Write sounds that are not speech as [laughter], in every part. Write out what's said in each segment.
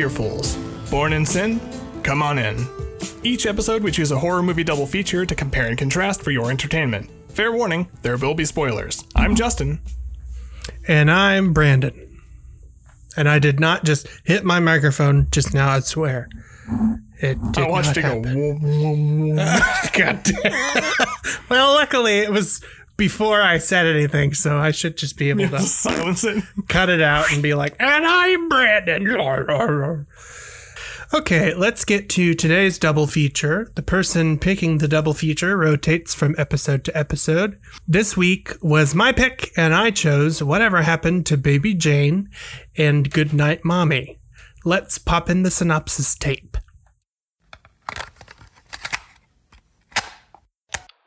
Earfuls. Born in Sin? Come on in. Each episode, we choose a horror movie double feature to compare and contrast for your entertainment. Fair warning, there will be spoilers. I'm Justin. And I'm Brandon. And I did not just hit my microphone just now, I swear. It did I watched not it go. [laughs] God damn. [laughs] well, luckily it was before I said anything, so I should just be able to Silence it. [laughs] cut it out and be like, and I'm Brandon. Okay, let's get to today's double feature. The person picking the double feature rotates from episode to episode. This week was my pick, and I chose Whatever Happened to Baby Jane and Goodnight Mommy. Let's pop in the synopsis tape.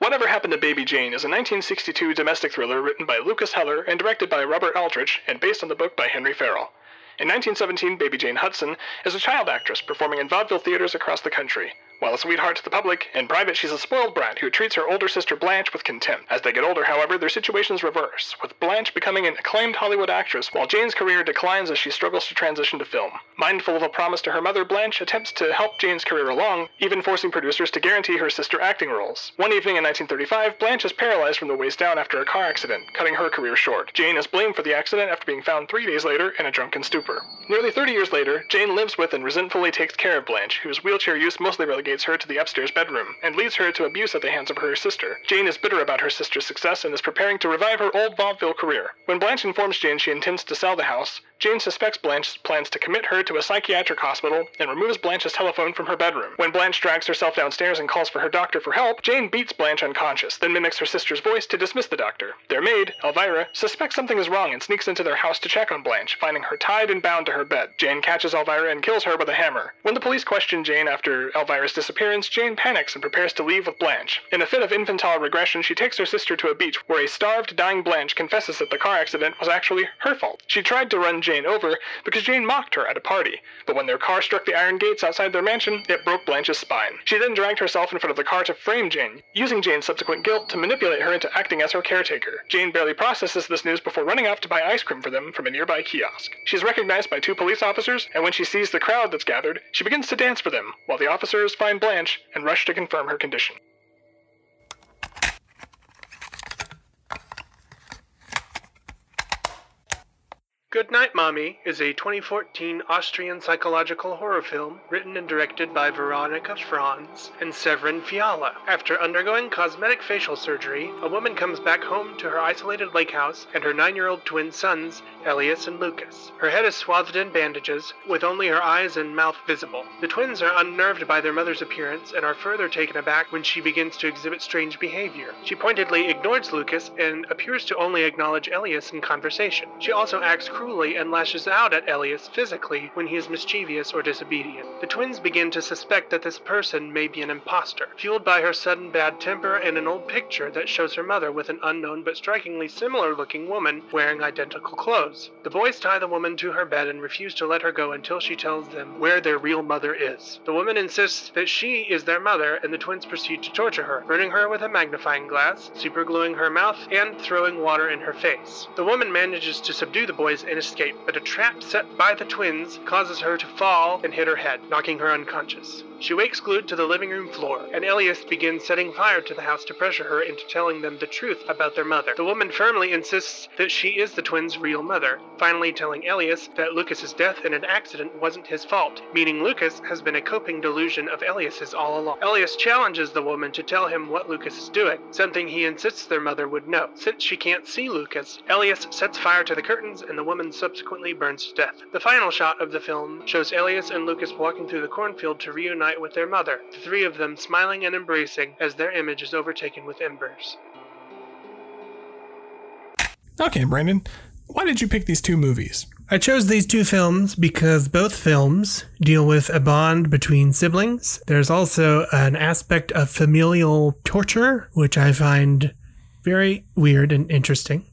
Whatever Happened to Baby Jane is a 1962 domestic thriller written by Lukas Heller and directed by Robert Aldrich and based on the book by Henry Farrell. In 1917, Baby Jane Hudson is a child actress performing in vaudeville theaters across the country. While a sweetheart to the public, in private she's a spoiled brat who treats her older sister Blanche with contempt. As they get older, however, their situations reverse, with Blanche becoming an acclaimed Hollywood actress while Jane's career declines as she struggles to transition to film. Mindful of a promise to her mother, Blanche attempts to help Jane's career along, even forcing producers to guarantee her sister acting roles. One evening in 1935, Blanche is paralyzed from the waist down after a car accident, cutting her career short. Jane is blamed for the accident after being found three days later in a drunken stupor. Nearly 30 years later, Jane lives with and resentfully takes care of Blanche, whose wheelchair use mostly relegates her to the upstairs bedroom and leads her to abuse at the hands of her sister. Jane is bitter about her sister's success and is preparing to revive her old vaudeville career. When Blanche informs Jane she intends to sell the house, Jane suspects Blanche plans to commit her to a psychiatric hospital and removes Blanche's telephone from her bedroom. When Blanche drags herself downstairs and calls for her doctor for help, Jane beats Blanche unconscious, then mimics her sister's voice to dismiss the doctor. Their maid, Elvira, suspects something is wrong and sneaks into their house to check on Blanche, finding her tied and bound to her bed. Jane catches Elvira and kills her with a hammer. When the police question Jane after Elvira's disappearance, Jane panics and prepares to leave with Blanche. In a fit of infantile regression, she takes her sister to a beach where a starved, dying Blanche confesses that the car accident was actually her fault. She tried to run Jane over because Jane mocked her at a party, but when their car struck the iron gates outside their mansion, it broke Blanche's spine. She then dragged herself in front of the car to frame Jane, using Jane's subsequent guilt to manipulate her into acting as her caretaker. Jane barely processes this news before running off to buy ice cream for them from a nearby kiosk. She's recognized by two police officers, and when she sees the crowd that's gathered, she begins to dance for them, while the officers find Blanche and rush to confirm her condition. Good Night Mommy is a 2014 Austrian psychological horror film written and directed by Veronika Franz and Severin Fiala. After undergoing cosmetic facial surgery, a woman comes back home to her isolated lake house and her nine year old twin sons, Elias and Lucas. Her head is swathed in bandages, with only her eyes and mouth visible. The twins are unnerved by their mother's appearance and are further taken aback when she begins to exhibit strange behavior. She pointedly ignores Lucas and appears to only acknowledge Elias in conversation. She also acts cruelly and lashes out at Elias physically when he is mischievous or disobedient. The twins begin to suspect that this person may be an impostor, fueled by her sudden bad temper and an old picture that shows her mother with an unknown but strikingly similar looking woman wearing identical clothes. The boys tie the woman to her bed and refuse to let her go until she tells them where their real mother is. The woman insists that she is their mother, and the twins proceed to torture her, burning her with a magnifying glass, supergluing her mouth, and throwing water in her face. The woman manages to subdue the boys and escape, but a trap set by the twins causes her to fall and hit her head, knocking her unconscious. She wakes glued to the living room floor, and Elias begins setting fire to the house to pressure her into telling them the truth about their mother. The woman firmly insists that she is the twins' real mother, finally telling Elias that Lucas's death in an accident wasn't his fault, meaning Lucas has been a coping delusion of Elias's all along. Elias challenges the woman to tell him what Lucas is doing, something he insists their mother would know. Since she can't see Lucas, Elias sets fire to the curtains and the woman subsequently burns to death. The final shot of the film shows Elias and Lucas walking through the cornfield to reunite with their mother, the three of them smiling and embracing as their image is overtaken with embers. Okay, Brandon, why did you pick these two movies? I chose these two films because both films deal with a bond between siblings. There's also an aspect of familial torture, which I find very weird and interesting.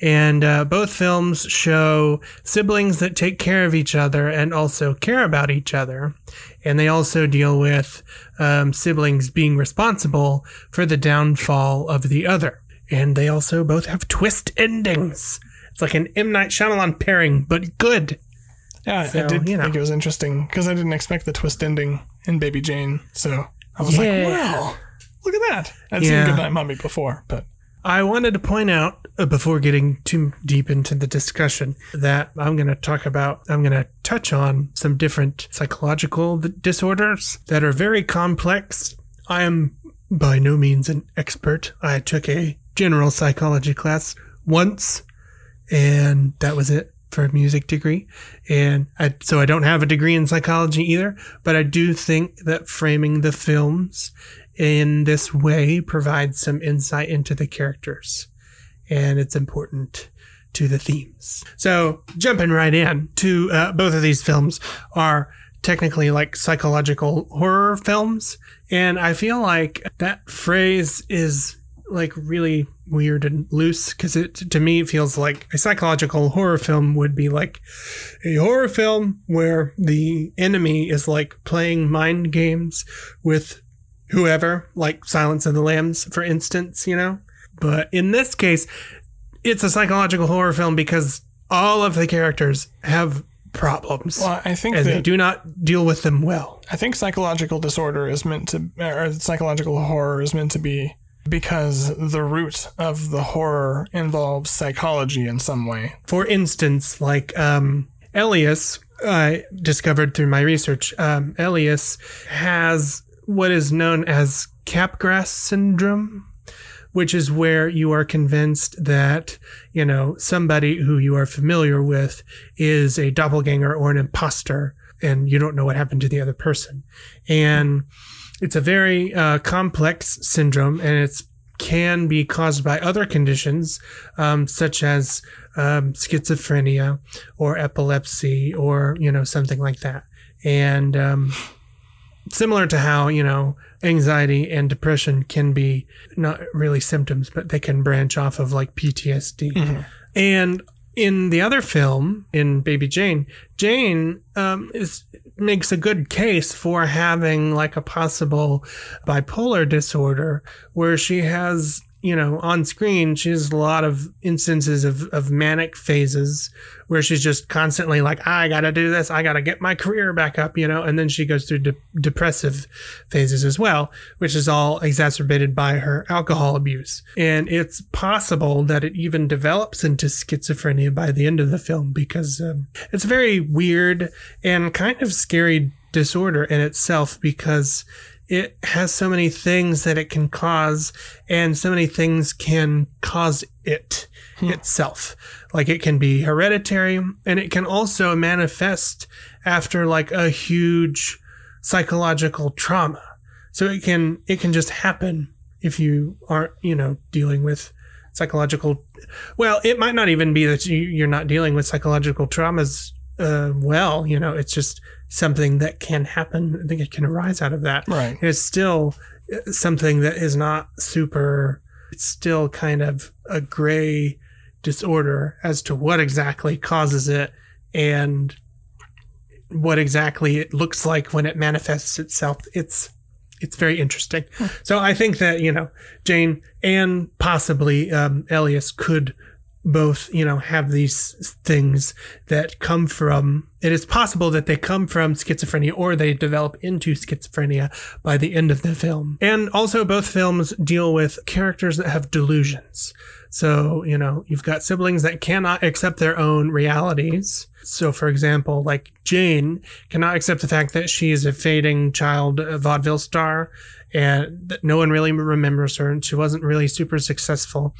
And uh, both films show siblings that take care of each other and also care about each other. And they also deal with um, siblings being responsible for the downfall of the other. And they also both have twist endings. It's like an M. Night Shyamalan pairing, but good. Yeah, I did you know. think it was interesting because I didn't expect the twist ending in Baby Jane. So I was like, wow, look at that. I'd seen Yeah. Goodnight Mommy before, but I wanted to point out uh, before getting too deep into the discussion that I'm going to talk about, I'm going to touch on some different psychological disorders that are very complex. I am by no means an expert. I took a general psychology class once, and that was it for a music degree. And I, so I don't have a degree in psychology either, but I do think that framing the films in this way provides some insight into the characters and it's important to the themes. So jumping right in to uh, both of these films are technically like psychological horror films and i feel like that phrase is like really weird and loose because it to me feels like a psychological horror film would be like a horror film where the enemy is like playing mind games with whoever, like Silence of the Lambs, for instance, you know? But in this case, it's a psychological horror film because all of the characters have problems well, I think and they do not deal with them well. I think psychological disorder is meant to, or psychological horror is meant to be because the root of the horror involves psychology in some way. For instance, like um, Elias, I discovered through my research, um, Elias has what is known as Capgras syndrome, which is where you are convinced that, you know, somebody who you are familiar with is a doppelganger or an imposter, and you don't know what happened to the other person. And it's a very uh, complex syndrome, and it's can be caused by other conditions, um, such as um, schizophrenia or epilepsy or you know something like that. And um, similar to how you know anxiety and depression can be not really symptoms, but they can branch off of like PTSD. And in the other film, in Baby Jane, Jane um, is makes a good case for having like a possible bipolar disorder where she has you know on screen she has a lot of instances of, of manic phases where she's just constantly like i gotta do this. I gotta get my career back up you know? And then she goes through de- depressive phases as well which is all exacerbated by her alcohol abuse. And it's possible that it even develops into schizophrenia by the end of the film because um, it's a very weird and kind of scary disorder in itself because it has so many things that it can cause and so many things can cause it hmm. itself. Like it can be hereditary and it can also manifest after like a huge psychological trauma. So it can it can just happen if you aren't you know dealing with psychological well it might not even be that you, you're not dealing with psychological traumas uh, well you know it's just something that can happen i think it can arise out of that. Right. it's still uh, something that is not super it's still kind of a gray disorder as to what exactly causes it and what exactly it looks like when it manifests itself. It's it's very interesting. So i think that you know jane and possibly um, elias could both you know have these things that come from it is possible that they come from schizophrenia or they develop into schizophrenia by the end of the film. And also both films deal with characters that have delusions. So you know you've got siblings that cannot accept their own realities. So for example like jane cannot accept the fact that she is a fading child vaudeville star and that no one really remembers her and she wasn't really super successful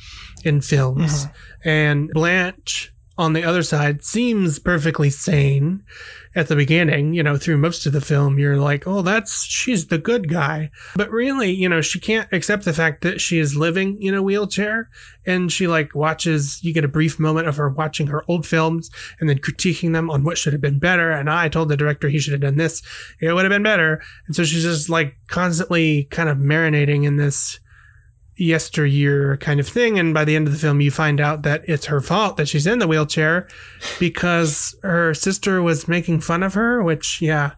in films. Mm-hmm. And blanche on the other side seems perfectly sane at the beginning you know through most of the film you're like oh that's she's the good guy. But really you know she can't accept the fact that she is living in a wheelchair and she like watches you get a brief moment of her watching her old films and then critiquing them on what should have been better and i told the director he should have done this it would have been better. And so she's just like constantly kind of marinating in this yesteryear kind of thing. And by the end of the film you find out that it's her fault that she's in the wheelchair because her sister was making fun of her which yeah.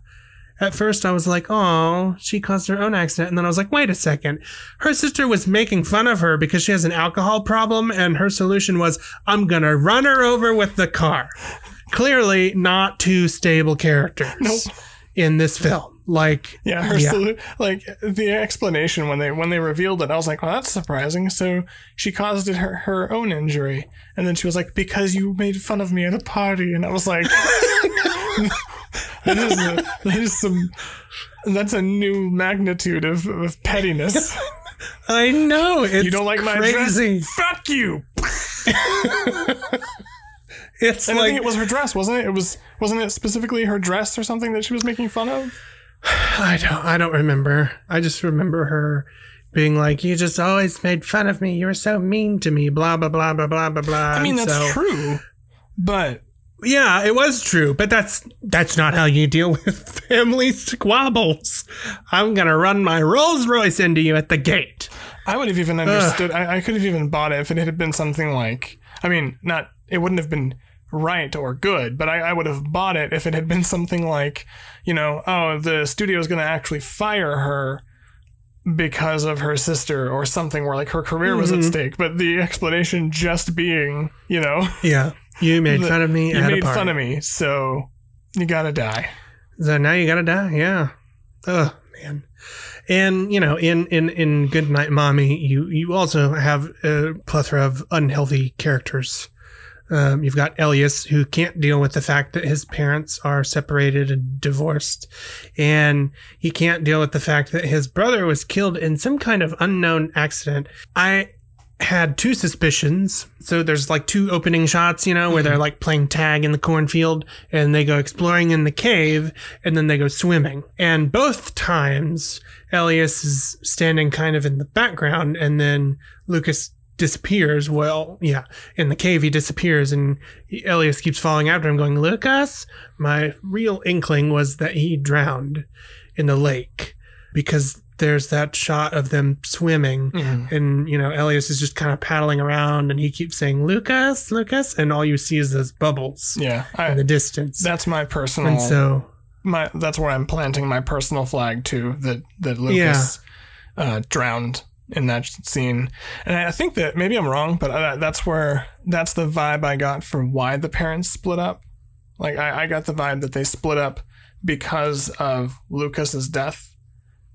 At first i was like oh she caused her own accident. And then i was like wait a second. Her sister was making fun of her because she has an alcohol problem and her solution was i'm gonna run her over with the car clearly not two stable characters Nope. in this film. Like, Yeah, her solu- like the explanation when they when they revealed it, I was like, "Well, that's surprising." So she caused it her her own injury, and then she was like, "Because you made fun of me at a party," and I was like, [laughs] "That is a, that is some that's a new magnitude of, of pettiness." [laughs] I know it's you don't like my crazy. dress? Fuck you! [laughs] It's And I think it was her dress, wasn't it? It was wasn't it specifically her dress or something that she was making fun of? I don't I don't remember. I just remember her being like, "You just always made fun of me. You were so mean to me." Blah blah blah blah blah blah blah. I mean, that's so- true, but Yeah, it was true, but that's that's not how you deal with [laughs] family squabbles. I'm gonna run my Rolls Royce into you at the gate. I would have even understood. I, I could have even bought it if it had been something like. I mean, not. It wouldn't have been right or good, but I, I would have bought it if it had been [laughs] something like, you know, oh, the studio is going to actually fire her because of her sister or something where like her career was at mm-hmm. stake. But the explanation just being, you know, [laughs] Yeah, you made fun of me. you made fun of me, so you gotta die. So now you gotta die. Yeah. Oh man. And you know, in in in Good Night Mommy, you you also have a plethora of unhealthy characters. Um, you've got Elias, who can't deal with the fact that his parents are separated and divorced, and he can't deal with the fact that his brother was killed in some kind of unknown accident. I had two suspicions. So there's like two opening shots, you know, where they're like playing tag in the cornfield and they go exploring in the cave and then they go swimming. And both times, Elias is standing kind of in the background and then Lucas disappears. Well, yeah, in the cave he disappears and Elias keeps following after him going, Lucas? My real inkling was that he drowned in the lake because there's that shot of them swimming and you know Elias is just kind of paddling around and he keeps saying Lucas Lucas and all you see is those bubbles Yeah, I, in the distance that's my personal. and so my that's where I'm planting my personal flag too. That that Lucas uh, drowned in that scene, and I think that maybe I'm wrong, but uh, that's where that's the vibe I got for why the parents split up. Like I, I got the vibe that they split up because of Lucas's death,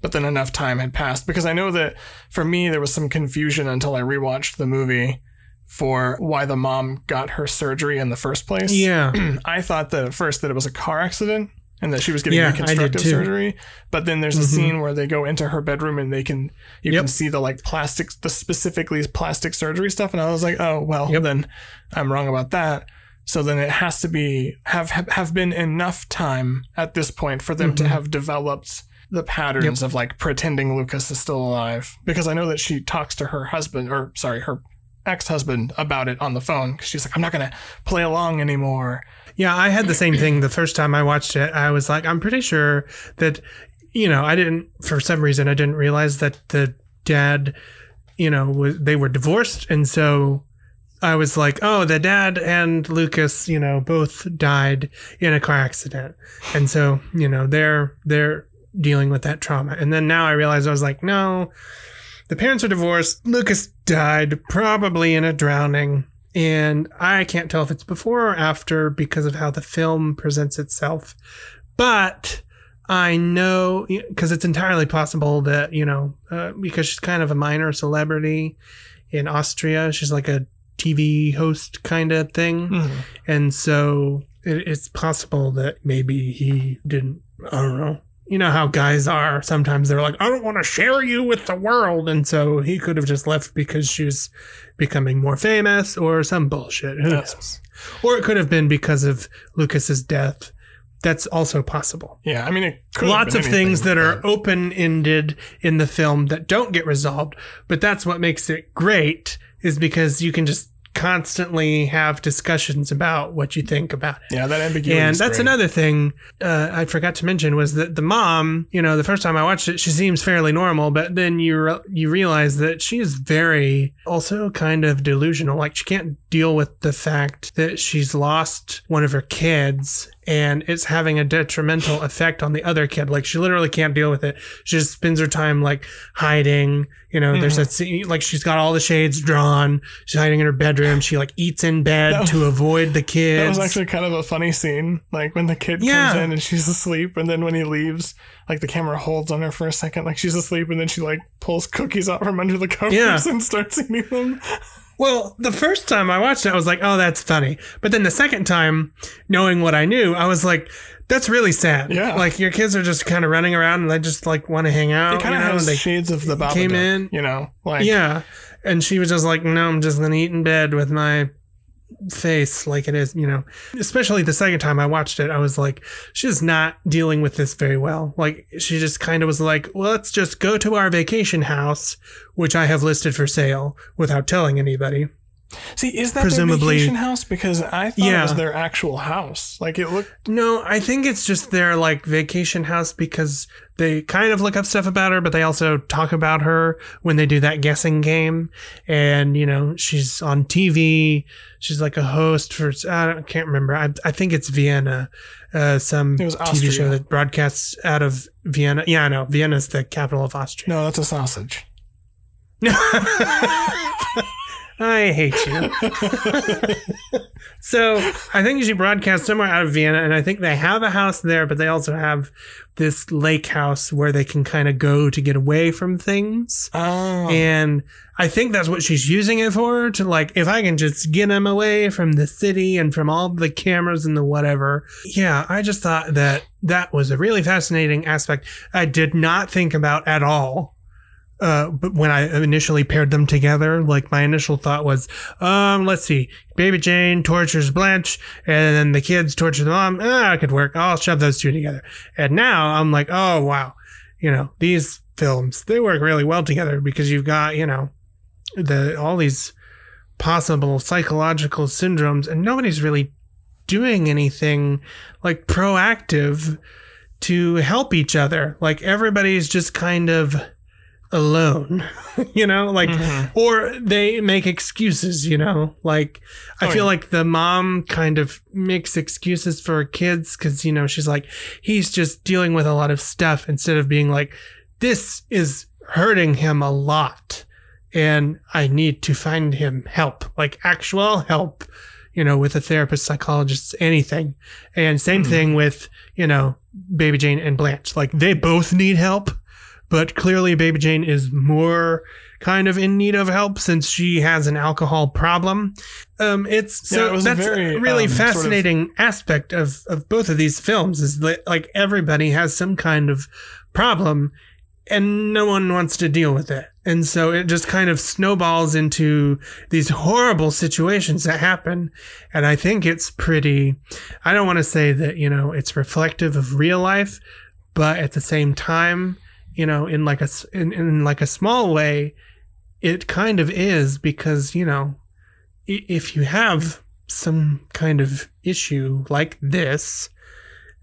but then enough time had passed. Because I know that for me there was some confusion until I rewatched the movie for why the mom got her surgery in the first place. yeah [clears throat] I thought that at first that it was a car accident and that she was getting Yeah, reconstructive surgery. But then there's a Mhm. scene where they go into her bedroom and they can you Yep. can see the like plastic the specifically plastic surgery stuff and I was like, "Oh, well, Yep. then I'm wrong about that." So then it has to be have have been enough time at this point for them to Mhm. have developed the patterns of like pretending Lucas is still alive because I know that she talks to her husband or sorry, her ex-husband about it on the phone cuz she's like, "I'm not going to play along anymore." Yeah I had the same thing the first time I watched it I was like I'm pretty sure that you know I didn't for some reason I didn't realize that the dad you know was, they were divorced and so I was like, oh, the dad and Lucas, you know, both died in a car accident, and so you know they're they're dealing with that trauma. And then now I realized I was like, no, the parents are divorced. Lucas died probably in a drowning, and I can't tell if it's before or after because of how the film presents itself, but. I know because it's entirely possible that you know uh, because she's kind of a minor celebrity in Austria. She's like a TV host kind of thing. And so it, it's possible that maybe he didn't, I don't know. You know how guys are. Sometimes they're like, I don't want to share you with the world. And so he could have just left because she was becoming more famous or some bullshit. Who knows? Or it could have been because of Lucas's death. That's also possible Yeah, I mean, it could have lots of things that are but- open ended in the film that don't get resolved but that's what makes it great is because you can just constantly have discussions about what you think about it Yeah, that ambiguity. and that's great. another thing uh, I forgot to mention was that the mom, you know, the first time I watched it, she seems fairly normal, but then you re- you realize that she is very also kind of delusional. Like she can't deal with the fact that she's lost one of her kids and it's having a detrimental effect on the other kid. Like she literally can't deal with it. She just spends her time like hiding. You know, there's mm-hmm. that scene like she's got all the shades drawn. She's hiding in her bedroom. She like eats in bed That- to avoid the kids. That was actually kind of a funny scene. Like when the kid Yeah. comes in and she's asleep, and then when he leaves, like the camera holds on her for a second, like she's asleep, and then she like pulls cookies out from under the covers Yeah. and starts eating them. Well, the first time I watched it, I was like, "Oh, that's funny." But then the second time, knowing what I knew, I was like, "That's really sad." Yeah. like your kids are just kind of running around and they just like want to hang out. It kind you of know, has they shades of the Babadook, came in- you know, like yeah, and she was just like, "No, I'm just gonna eat in bed with my face like it is." You know, especially the second time I watched it, I was like, "She's not dealing with this very well." Like she just kind of was like, well, "Let's just go to our vacation house." Which I have listed for sale without telling anybody. See, is that Presumably- their vacation house? Because I thought it was their actual house. Like it looked. No, I think it's just their like vacation house because they kind of look up stuff about her, but they also talk about her when they do that guessing game. And you know, she's on TV. She's like a host for I don't- can't remember. I, I think it's Vienna, uh, some It TV show that broadcasts out of Vienna. Yeah, I know Vienna's the capital of Austria. No, that's a sausage. [laughs] [laughs] I hate you. so I think she broadcasts somewhere out of Vienna, and I think they have a house there, but they also have this lake house where they can kind of go to get away from things. Oh, And I think that's what she's using it for to like, if I can just get them away from the city and from all the cameras and the whatever. Yeah, I just thought that that was a really fascinating aspect I did not think about at all. Uh, but when I initially paired them together, like my initial thought was, um, let's see, Baby Jane tortures Blanche, and then the kids torture the mom. Ah, it could work. I'll shove those two together. And now I'm like, oh wow, you know, these films they work really well together because you've got you know the all these possible psychological syndromes and nobody's really doing anything like proactive to help each other like everybody's just kind of alone [laughs] you know like Mm-hmm. or they make excuses you know like i Oh, feel yeah. like the mom kind of makes excuses for her kids because you know she's like he's just dealing with a lot of stuff instead of being like this is hurting him a lot and i need to find him help like actual help you know with a therapist psychologist anything and same thing with you know baby jane and blanche like they both need help but clearly baby jane is more kind of in need of help since she has an alcohol problem um it's Yeah, so it was a that's very, a really um, sort of- fascinating aspect of of both of these films is that like everybody has some kind of problem and no one wants to deal with it. And so it just kind of snowballs into these horrible situations that happen. And I think it's pretty, I don't want to say that, you know, it's reflective of real life, but at the same time, you know, in like a, in, in like a small way, it kind of is because, you know, if you have some kind of issue like this,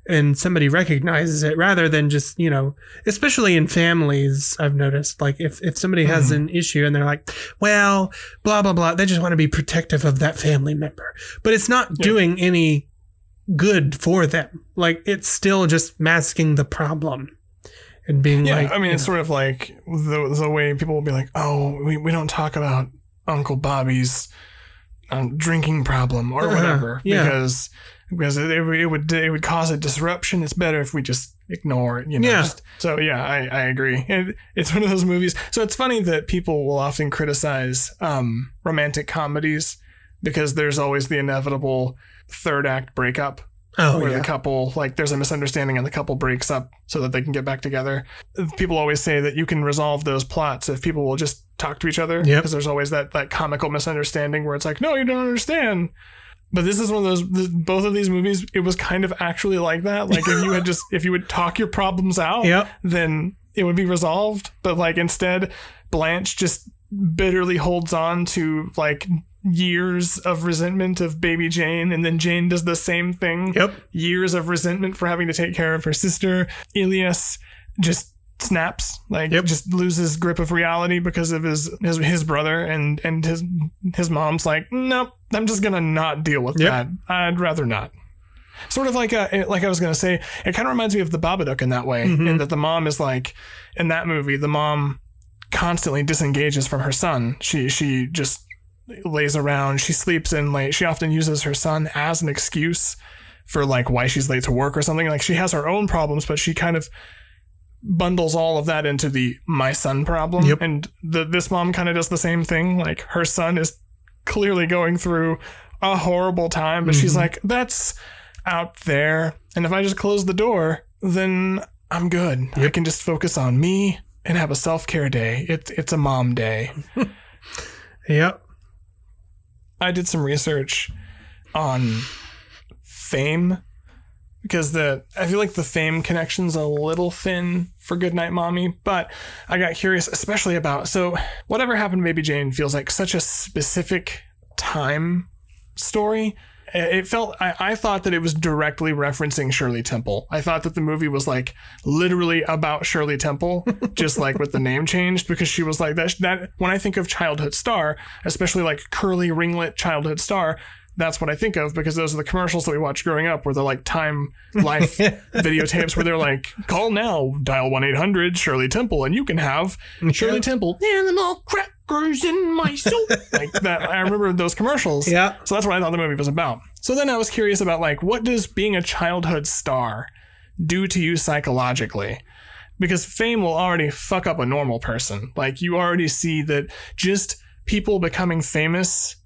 and somebody recognizes it rather than just you know especially in families i've noticed like if, if somebody has mm-hmm. an issue and they're like well blah blah blah they just want to be protective of that family member. But it's not doing any good for them. Like it's still just masking the problem and being yeah. like I mean, it's know, sort of like the the way people will be like, "Oh, we, we don't talk about Uncle Bobby's um, drinking problem or Uh-huh, whatever yeah. because because it, it, would- it would cause a disruption. It's better if we just ignore it. You know. Yeah. Just- so yeah, I, I agree. And it's one of those movies. So it's funny that people will often criticize um, romantic comedies because there's always the inevitable third act breakup oh where yeah the couple like there's a misunderstanding and the couple breaks up so that they can get back together. People always say that you can resolve those plots if people will just talk to each other Yep. because there's always that that comical misunderstanding where it's like no you don't understand. But this is one of those th- both of these movies it was kind of actually like that like if you had just if you would talk your problems out Yep. then it would be resolved but like instead Blanche just bitterly holds on to like years of resentment of baby Jane and then Jane does the same thing yep years of resentment for having to take care of her sister. Elias just snaps, like Yep. just loses grip of reality because of his his his brother and and his his mom's like, nope, I'm just gonna not deal with Yep. that. I'd rather not. Sort of like a, like I was gonna say, it kind of reminds me of the Babadook in that way, mm-hmm. in that the mom is like in that movie, the mom constantly disengages from her son. She she just lays around. She sleeps in late. She often uses her son as an excuse for like why she's late to work or something. Like she has her own problems, but she kind of bundles all of that into the my son problem. Yep. And the this mom kind of does the same thing. Like her son is clearly going through a horrible time, but she's mm-hmm. like, that's out there. And if I just close the door, then I'm good. I can just focus on me and have a self care day. It's it's a mom day. [laughs] Yep. I did some research on fame because the I feel like the fame connection's a little thin for Goodnight Mommy, but I got curious, especially about so whatever happened to Baby Jane feels like such a specific time story. It felt I, I thought that it was directly referencing Shirley Temple. I thought that the movie was like literally about Shirley Temple, [laughs] just like with the name changed because she was like that. That when I think of childhood star, especially like curly ringlet childhood star, that's what I think of because those are the commercials that we watched growing up, where they're like time life [laughs] videotapes where they're like, call now, dial one eight hundred Shirley Temple, and you can have Shirley Temple animal crackers in my soup. [laughs] like that, I remember those commercials. Yeah. So that's what I thought the movie was about. So then I was curious about like, what does being a childhood star do to you psychologically? Because fame will already fuck up a normal person. Like you already see that just people becoming famous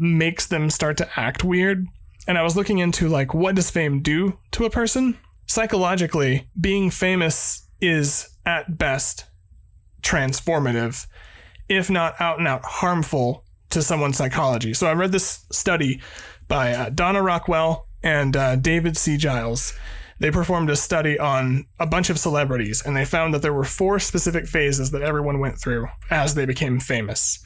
makes them start to act weird. And I was looking into like what does fame do to a person? Psychologically, being famous is at best transformative, if not out and out harmful to someone's psychology. So I read this study by uh, Donna Rockwell and uh, David C. Giles. They performed a study on a bunch of celebrities, and they found that there were four specific phases that everyone went through as they became famous.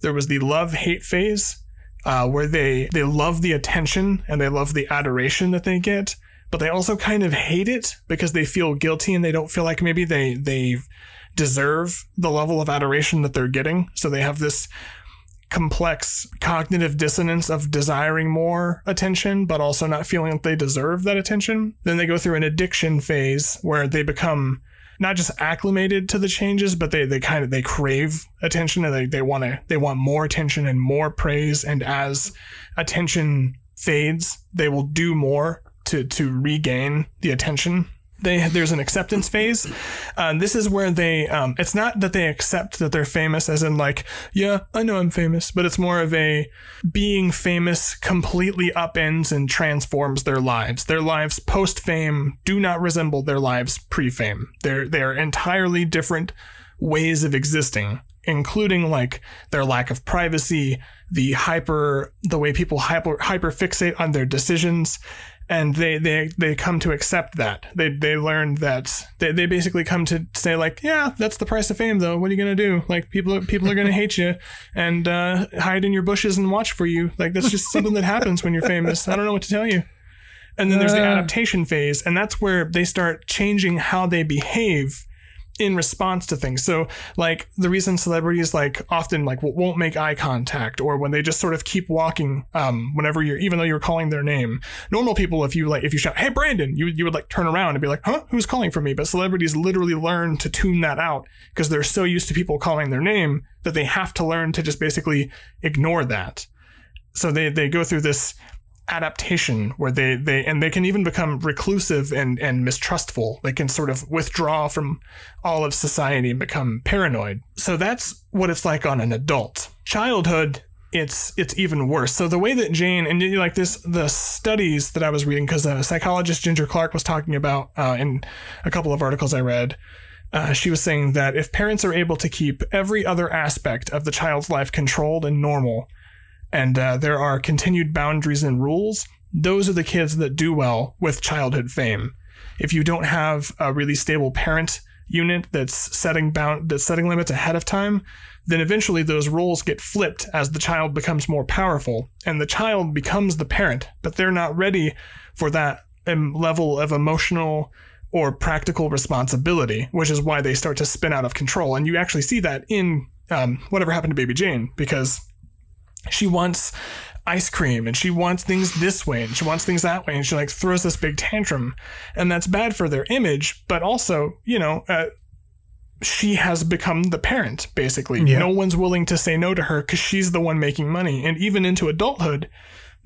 There was the love hate phase, uh, where they they love the attention and they love the adoration that they get, but they also kind of hate it because they feel guilty and they don't feel like maybe they they deserve the level of adoration that they're getting. So they have this complex cognitive dissonance of desiring more attention, but also not feeling that they deserve that attention. Then they go through an addiction phase where they become not just acclimated to the changes, but they, they kind of they crave attention and they, they want to they want more attention and more praise. And as attention fades, they will do more to to regain the attention. They, there's an acceptance phase. Uh, this is where they, um, it's not that they accept that they're famous, as in, like, yeah, I know I'm famous, but it's more of a being famous completely upends and transforms their lives. Their lives post fame do not resemble their lives pre fame. They're, they're entirely different ways of existing, including like their lack of privacy, the hyper, the way people hyper, hyper fixate on their decisions and they they they come to accept that. They they learn that they, they basically come to say like yeah that's the price of fame though. What are you gonna do? Like people people are gonna [laughs] hate you and uh, hide in your bushes and watch for you. Like that's just something that happens when you're famous. I don't know what to tell you. And then there's the adaptation phase and that's where they start changing how they behave in response to things. So like the reason celebrities like often like won't make eye contact or when they just sort of keep walking um whenever you're even though you're calling their name. Normal people if you like if you shout, "Hey Brandon," you you would like turn around and be like, "Huh? Who's calling for me?" But celebrities literally learn to tune that out because they're so used to people calling their name that they have to learn to just basically ignore that. So they they go through this adaptation where they they and they can even become reclusive and and mistrustful. They can sort of withdraw from all of society and become paranoid. So that's what it's like on an adult. Childhood it's it's even worse. So the way that jane and like this the studies that i was reading because uh, psychologist ginger clark was talking about uh, in a couple of articles i read uh, she was saying that if parents are able to keep every other aspect of the child's life controlled and normal and uh, there are continued boundaries and rules, those are the kids that do well with childhood fame. If you don't have a really stable parent unit that's setting bound that's setting limits ahead of time, then eventually those roles get flipped as the child becomes more powerful and the child becomes the parent, but they're not ready for that um, level of emotional or practical responsibility, which is why they start to spin out of control. And you actually see that in um, whatever happened to Baby Jane, because she wants ice cream and she wants things this way and she wants things that way and she like throws this big tantrum and that's bad for their image but also you know uh, she has become the parent basically Yeah. no one's willing to say no to her because she's the one making money and even into adulthood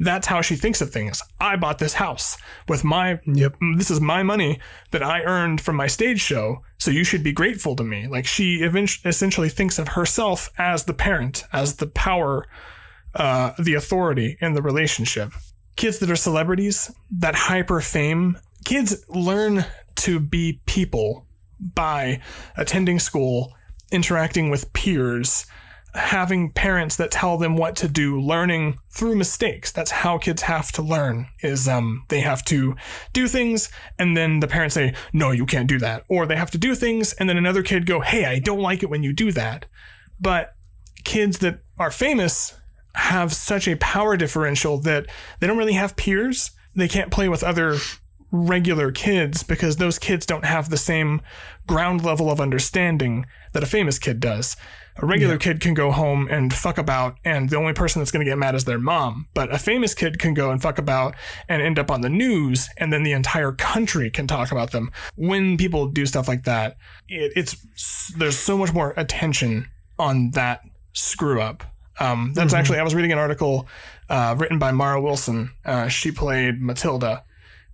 that's how she thinks of things i bought this house with my Yep. this is my money that I earned from my stage show, so you should be grateful to me. Like she event- essentially thinks of herself as the parent, as the power, uh, the authority in the relationship. Kids that are celebrities, that hyper fame, kids learn to be people by attending school, interacting with peers, having parents that tell them what to do, learning through mistakes. That's how kids have to learn is um they have to do things and then the parents say, "No, you can't do that." Or they have to do things and then another kid go, "Hey, I don't like it when you do that." But kids that are famous have such a power differential that they don't really have peers. They can't play with other regular kids because those kids don't have the same ground level of understanding that a famous kid does. A regular kid can go home and fuck about, and the only person that's going to get mad is their mom. But a famous kid can go and fuck about and end up on the news, and then the entire country can talk about them. When people do stuff like that, it, it's there's so much more attention on that screw up. Um, that's actually I was reading an article uh, written by Mara Wilson. Uh, she played Matilda,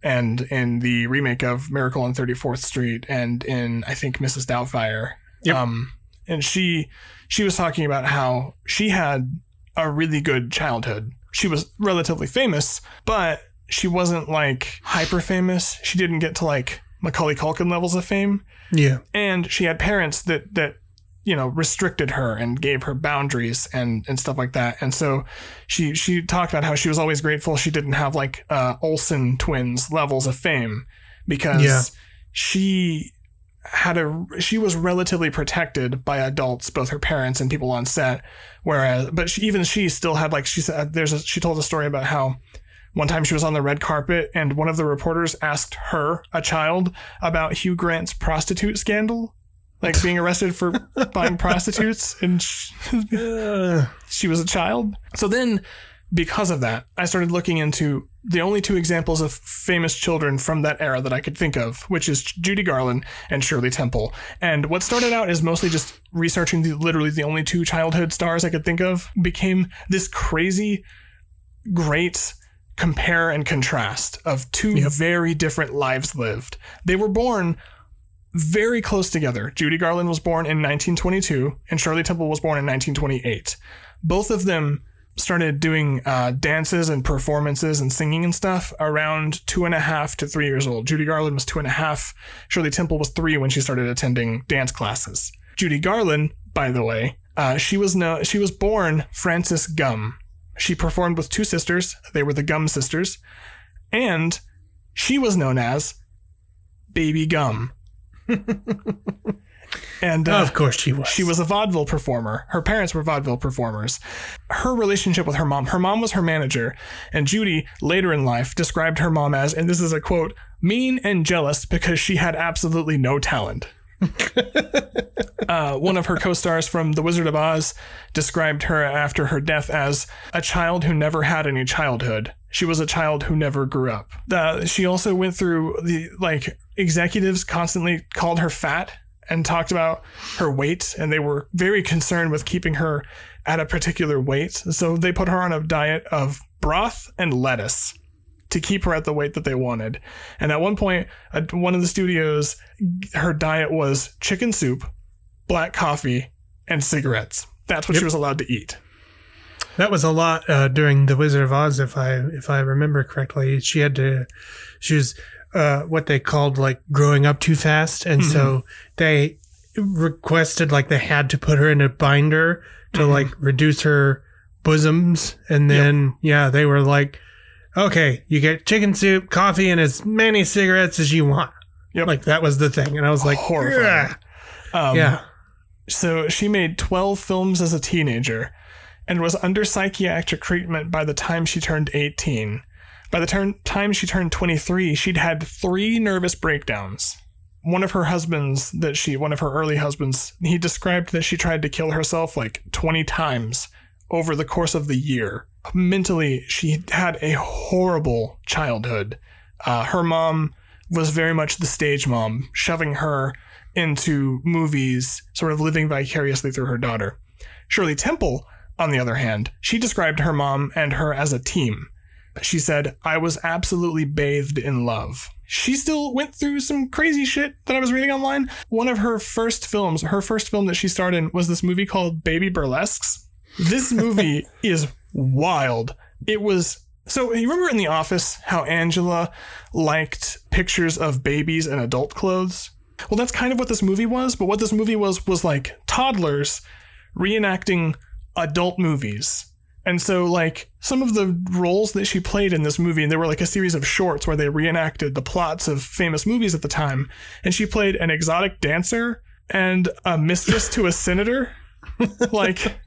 and in the remake of Miracle on 34th Street, and in I think Mrs. Doubtfire. Yep. Um, and she she was talking about how she had a really good childhood. She was relatively famous, but she wasn't like hyper famous. She didn't get to like Macaulay Culkin levels of fame Yeah. and she had parents that that you know restricted her and gave her boundaries and and stuff like that. And so she she talked about how she was always grateful she didn't have like uh olsen twins levels of fame because Yeah. she had a she was relatively protected by adults both her parents and people on set. Whereas but she, even she still had like she said there's a, she told a story about how one time she was on the red carpet and one of the reporters asked her, a child, about Hugh Grant's prostitute scandal, like being arrested for [laughs] buying prostitutes, and sh- Uh, [sighs] she was a child. So then, because of that, I started looking into the only two examples of famous children from that era that I could think of, which is Judy Garland and Shirley Temple. And what started out as mostly just researching the literally the only two childhood stars I could think of became this crazy, great compare and contrast of two very different lives lived. They were born very close together. Judy Garland was born in 1922, and Shirley Temple was born in 1928. Both of them started doing uh, dances and performances and singing and stuff around two and a half to three years old. Judy Garland was two and a half. Shirley Temple was three when she started attending dance classes. Judy Garland, by the way, uh, she was no, she was born Frances Gumm. She performed with two sisters. They were the Gumm sisters, and she was known as Baby Gumm. And uh, of course she was. she was a vaudeville performer. Her parents were vaudeville performers. Her relationship with her mom, her mom was her manager, and Judy later in life described her mom as, and this is a quote, mean and jealous because she had absolutely no talent. [laughs] uh, one of her co-stars from The Wizard of Oz described her after her death as a child who never had any childhood. She was a child who never grew up. Uh, she also went through the like executives constantly called her fat and talked about her weight, and they were very concerned with keeping her at a particular weight. So they put her on a diet of broth and lettuce to keep her at the weight that they wanted. And at one point, at one of the studios, her diet was chicken soup, black coffee, and cigarettes. That's what she was allowed to eat. That was a lot uh, during the Wizard of Oz, if I if I remember correctly. She had to, she was uh, what they called like growing up too fast, and so they requested like they had to put her in a binder to like reduce her bosoms, and then yeah, they were like, okay, you get chicken soup, coffee, and as many cigarettes as you want. Yep. Like that was the thing, and I was like, Horrifying. Um, yeah, So she made 12 films as a teenager and was under psychiatric treatment by the time she turned 18. By the time she turned 23, she'd had three nervous breakdowns. One of her husbands, that she, one of her early husbands, he described that she tried to kill herself like 20 times over the course of the year mentally, she had a horrible childhood. Uh, her mom was very much the stage mom, shoving her into movies, sort of living vicariously through her daughter. Shirley Temple, on the other hand, she described her mom and her as a team. She said, I was absolutely bathed in love. She still went through some crazy shit that I was reading online. One of her first films, her first film that she starred in, was this movie called Baby Burlesks. This movie [laughs] is wild. It was so you remember in The Office how Angela liked pictures of babies in adult clothes? Well, that's kind of what this movie was, but what this movie was was like toddlers reenacting adult movies. And so, like, some of the roles that she played in this movie, and there were like a series of shorts where they reenacted the plots of famous movies at the time. And she played an exotic dancer and a mistress to a senator. [laughs] like,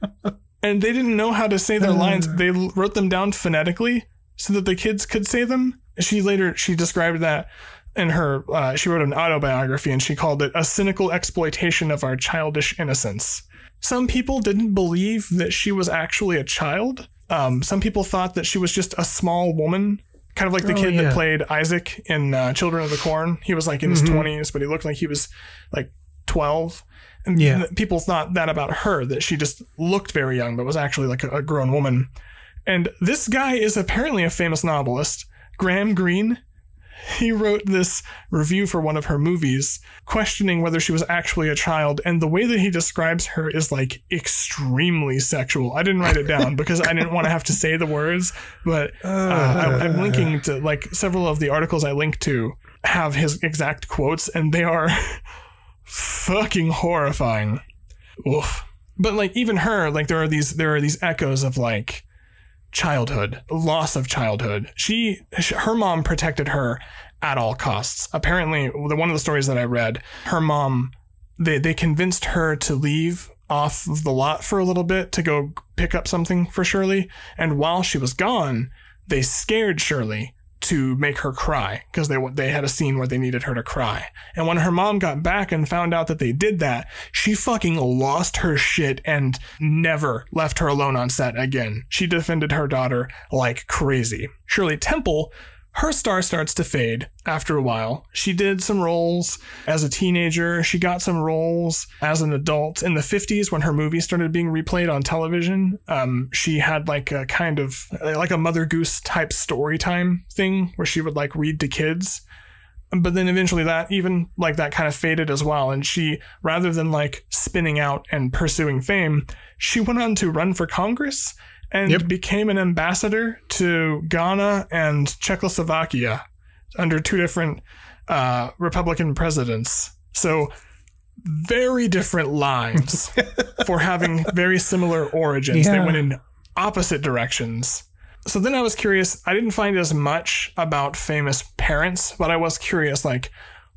and they didn't know how to say their lines. They wrote them down phonetically so that the kids could say them. She later she described that in her uh, she wrote an autobiography and she called it a cynical exploitation of our childish innocence. Some people didn't believe that she was actually a child. Um, some people thought that she was just a small woman, kind of like the Oh, kid yeah. that played Isaac in uh, Children of the Corn. He was like in his Mhm. 20s, but he looked like he was like 12. And Yeah. people thought that about her, that she just looked very young, but was actually like a, a grown woman. And this guy is apparently a famous novelist, Graham Greene. [laughs] He wrote this review for one of her movies, questioning whether she was actually a child. And the way that he describes her is like extremely sexual. I didn't write it down [laughs] because I didn't want to have to say the words, but uh, I, I'm linking to like several of the articles I linked to have his exact quotes, and they are [laughs] fucking horrifying. Oof. But like even her, like there are these there are these echoes of like childhood, loss of childhood. She, her mom protected her at all costs. Apparently, the one of the stories that I read, her mom, they they convinced her to leave off of the lot for a little bit to go pick up something for Shirley, and while she was gone, they scared Shirley to make her cry because they they had a scene where they needed her to cry. And when her mom got back and found out that they did that, she fucking lost her shit and never left her alone on set again. She defended her daughter like crazy. Shirley Temple her star starts to fade after a while. She did some roles as a teenager. She got some roles as an adult in the 50s when her movie started being replayed on television. Um, she had like a kind of like a Mother Goose type story time thing where she would like read to kids. But then eventually that even like that kind of faded as well. And she, rather than like spinning out and pursuing fame, she went on to run for Congress and Yep. became an ambassador to Ghana and Czechoslovakia under two different uh, Republican presidents. So very different lives [laughs] for having very similar origins. They went in opposite directions. So then I was curious. I didn't find as much about famous parents, but I was curious, like,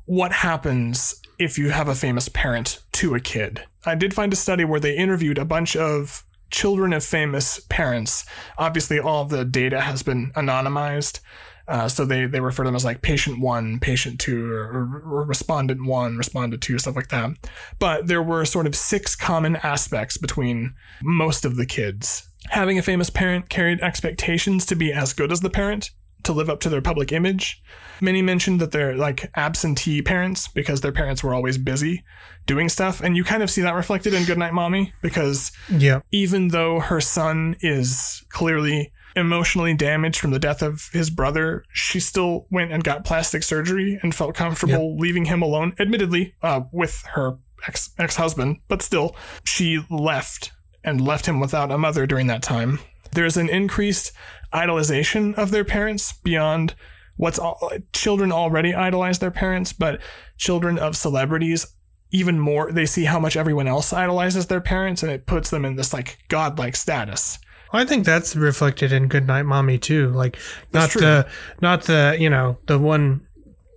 what happens if you have a famous parent to a kid? I did find a study where they interviewed a bunch of children of famous parents. Obviously, all the data has been anonymized. Uh, so they, they refer to them as like patient one, patient two, or, or, or respondent one, respondent two, stuff like that. But there were sort of six common aspects between most of the kids. Having a famous parent carried expectations to be as good as the parent, to live up to their public image. Many mentioned that they're like absentee parents because their parents were always busy doing stuff. And you kind of see that reflected in Goodnight Mommy because Yeah. even though her son is clearly emotionally damaged from the death of his brother, she still went and got plastic surgery and felt comfortable leaving him alone. Admittedly, uh, with her ex ex husband, but still, she left and left him without a mother during that time. There's an increased idolization of their parents beyond what's all, children already idolize their parents, but children of celebrities even more they see how much everyone else idolizes their parents and it puts them in this like godlike status I think that's reflected in Goodnight Mommy too. Like not the not the you know the one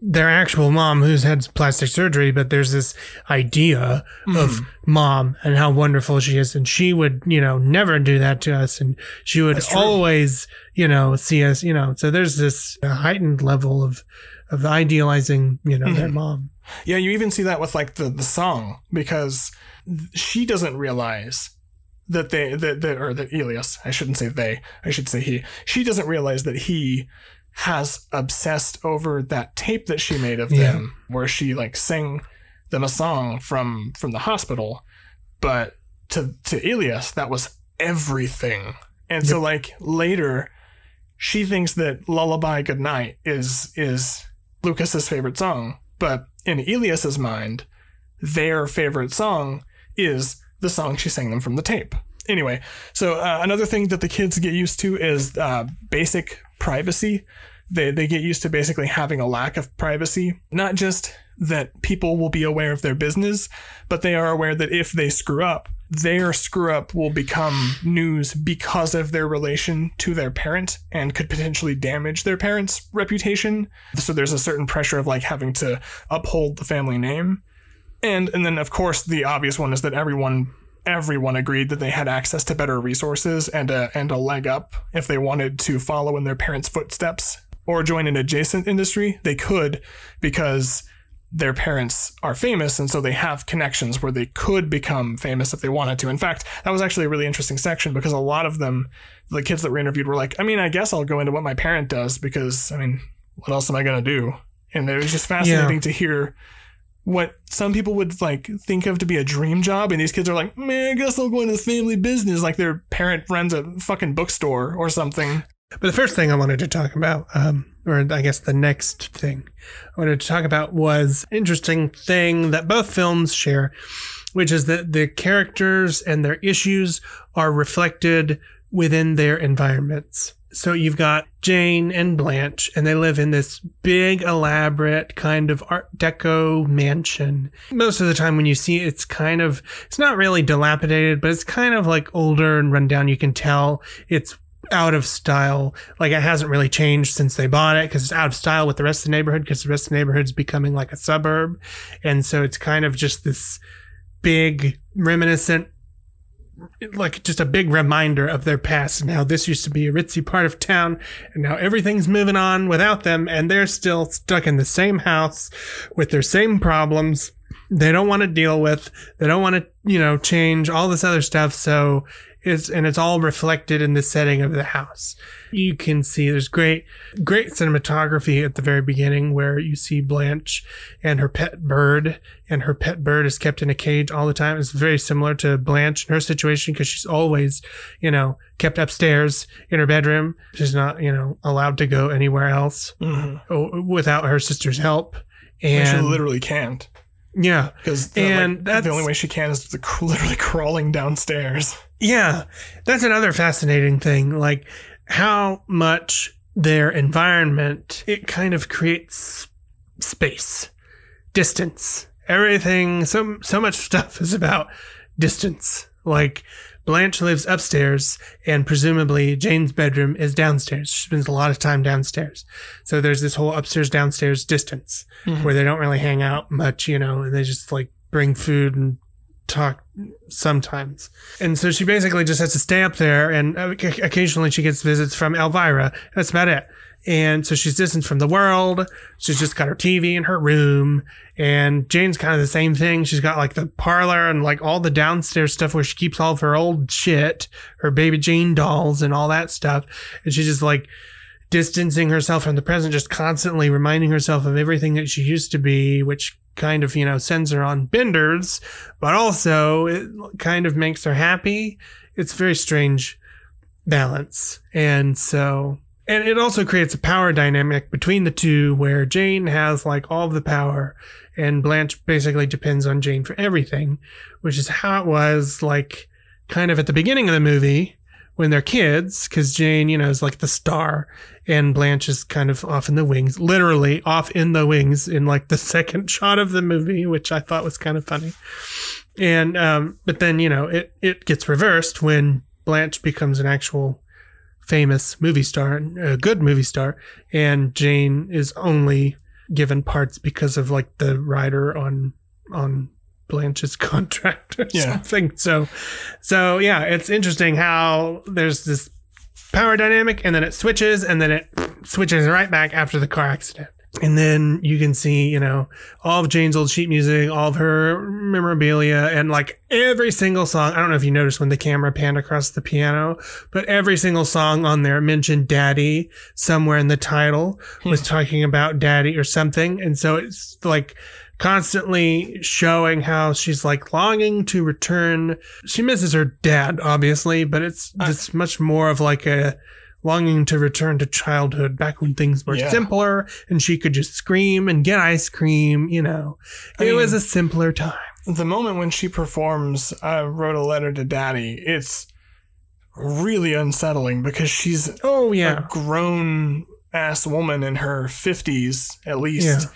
their actual mom who's had plastic surgery, but there's this idea of Mm-hmm. mom and how wonderful she is, and she would you know never do that to us, and she would always you know see us you know. So there's this heightened level of of idealizing you know Mm-hmm. their mom. yeah you even see that with like the, the song because she doesn't realize that they that, that or that Elias, I shouldn't say they, I should say he. She doesn't realize that he has obsessed over that tape that she made of Yeah. them where she like sang them a song from from the hospital. But to to Elias that was everything. And so like later she thinks that lullaby goodnight is is lukas's favorite song. But in elias's mind their favorite song is the song she sang them from the tape. Anyway so uh, another thing that the kids get used to is uh, basic privacy they, they get used to basically having a lack of privacy not just that people will be aware of their business but they are aware that if they screw up their screw up will become news because of their relation to their parent and could potentially damage their parent's reputation. So there's a certain pressure of like having to uphold the family name. And and then of course the obvious one is that everyone everyone agreed that they had access to better resources and a and a leg up if they wanted to follow in their parents' footsteps or join an adjacent industry, they could because their parents are famous and so they have connections where they could become famous if they wanted to. In fact, that was actually a really interesting section because a lot of them, the kids that were interviewed, were like, I mean, I guess I'll go into what my parent does because, I mean, what else am I going to do? And it was just fascinating Yeah. to hear what some people would like think of to be a dream job. And these kids are like, man, I guess I'll go into the family business. Like their parent runs a fucking bookstore or something. But the first thing I wanted to talk about, um, or I guess the next thing I wanted to talk about was interesting thing that both films share, which is that the characters and their issues are reflected within their environments. So you've got Jane and Blanche, and they live in this big, elaborate kind of Art Deco mansion. Most of the time, when you see it, it's kind of, it's not really dilapidated, but it's kind of like older and run down. You can tell it's out of style. Like it hasn't really changed since they bought it because it's out of style with the rest of the neighborhood because the rest of the neighborhood's becoming like a suburb. And so it's kind of just this big reminiscent like just a big reminder of their past. And how this used to be a ritzy part of town and now everything's moving on without them and they're still stuck in the same house with their same problems. They don't want to deal with they don't want to you know change all this other stuff so it's and it's all reflected in the setting of the house. You can see there's great great cinematography at the very beginning where you see blanche and her pet bird and her pet bird is kept in a cage all the time. It's very similar to blanche and her situation because she's always you know kept upstairs in her bedroom. She's not you know allowed to go anywhere else oh, without her sister's help. And she literally can't. yeah. Because And like, that's- the only way she can is literally crawling downstairs. Yeah, that's another fascinating thing. Like how much their environment it kind of creates space, distance. Everything, so so much stuff [laughs] is about distance. Like Blanche lives upstairs, and presumably Jane's bedroom is downstairs. She spends a lot of time downstairs. So there's this whole upstairs downstairs distance mm-hmm. where they don't really hang out much, you know, and they just like bring food and talk sometimes. And so she basically just has to stay up there, and uh, occasionally she gets visits from Elvira. That's about it. And so she's distant from the world. She's just got her TV in her room. And Jane's kind of the same thing. She's got like the parlor and like all the downstairs stuff where she keeps all of her old shit, her baby Jane dolls and all that stuff. And she's just like distancing herself from the present, just constantly reminding herself of everything that she used to be, which kind of, you know, sends her on benders, but also it kind of makes her happy. It's very strange balance. And so, and it also creates a power dynamic between the two where Jane has like all the power and Blanche basically depends on Jane for everything, which is how it was like kind of at the beginning of the movie when they're kids, because Jane, you know, is like the star and Blanche is kind of off in the wings, literally off in the wings in like the [laughs] second shot of the movie, which I thought was kind of funny. And, um, but then, you know, it, it gets reversed when Blanche becomes an actual famous movie star, a good movie star, and Jane is only given parts because of like the writer on, on Blanche's [laughs] contract or Yeah. something. So, so yeah, it's interesting how there's this power dynamic and then it switches and then it switches right back after the car accident. And then you can see, you know, all of Jane's old sheet music, all of her memorabilia, and like every single song. I don't know if you noticed when the camera panned across the piano, but every single song on there mentioned daddy somewhere in the title was hmm. talking about daddy or something. And so it's like constantly showing how she's like longing to return. She misses her dad, obviously, but it's uh, it's much more of like a longing to return to childhood back when things were Yeah. simpler and she could just scream and get ice cream, you know. I it mean- was a simpler time. the moment when she performs I wrote a letter to daddy it's really unsettling because she's Oh yeah, a grown ass woman in her 50s at least Yeah.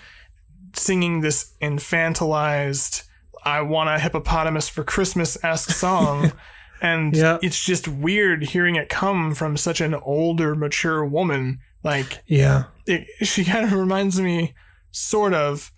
Singing this infantilized i want a hippopotamus for christmas esque song [laughs] and Yeah. it's just weird hearing it come from such an older mature woman like Yeah. it, she kind of reminds me sort of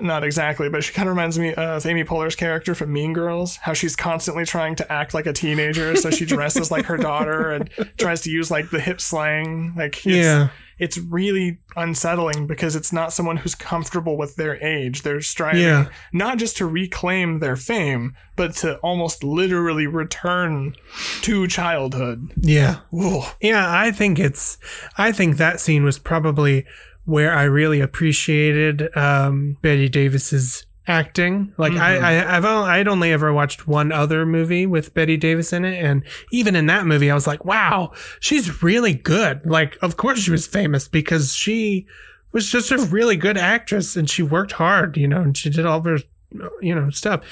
not exactly but she kind of reminds me of amy poehler's character from mean girls how she's constantly trying to act like a teenager so she dresses like her daughter and [laughs] tries to use like the hip slang like Yeah. It's really unsettling because it's not someone who's comfortable with their age they're striving Yeah. not just to reclaim their fame but to almost literally return to childhood Yeah. Ooh. Yeah, I think it's. I think that scene was probably where I really appreciated um, Bette Davis's acting. Like Mhm. I, I, I've only, I'd only ever watched one other movie with Bette Davis in it, and even in that movie, I was like, wow, she's really good. Like, of course, she was famous because she was just a really good actress, and she worked hard, you know, and she did all of her, you know, stuff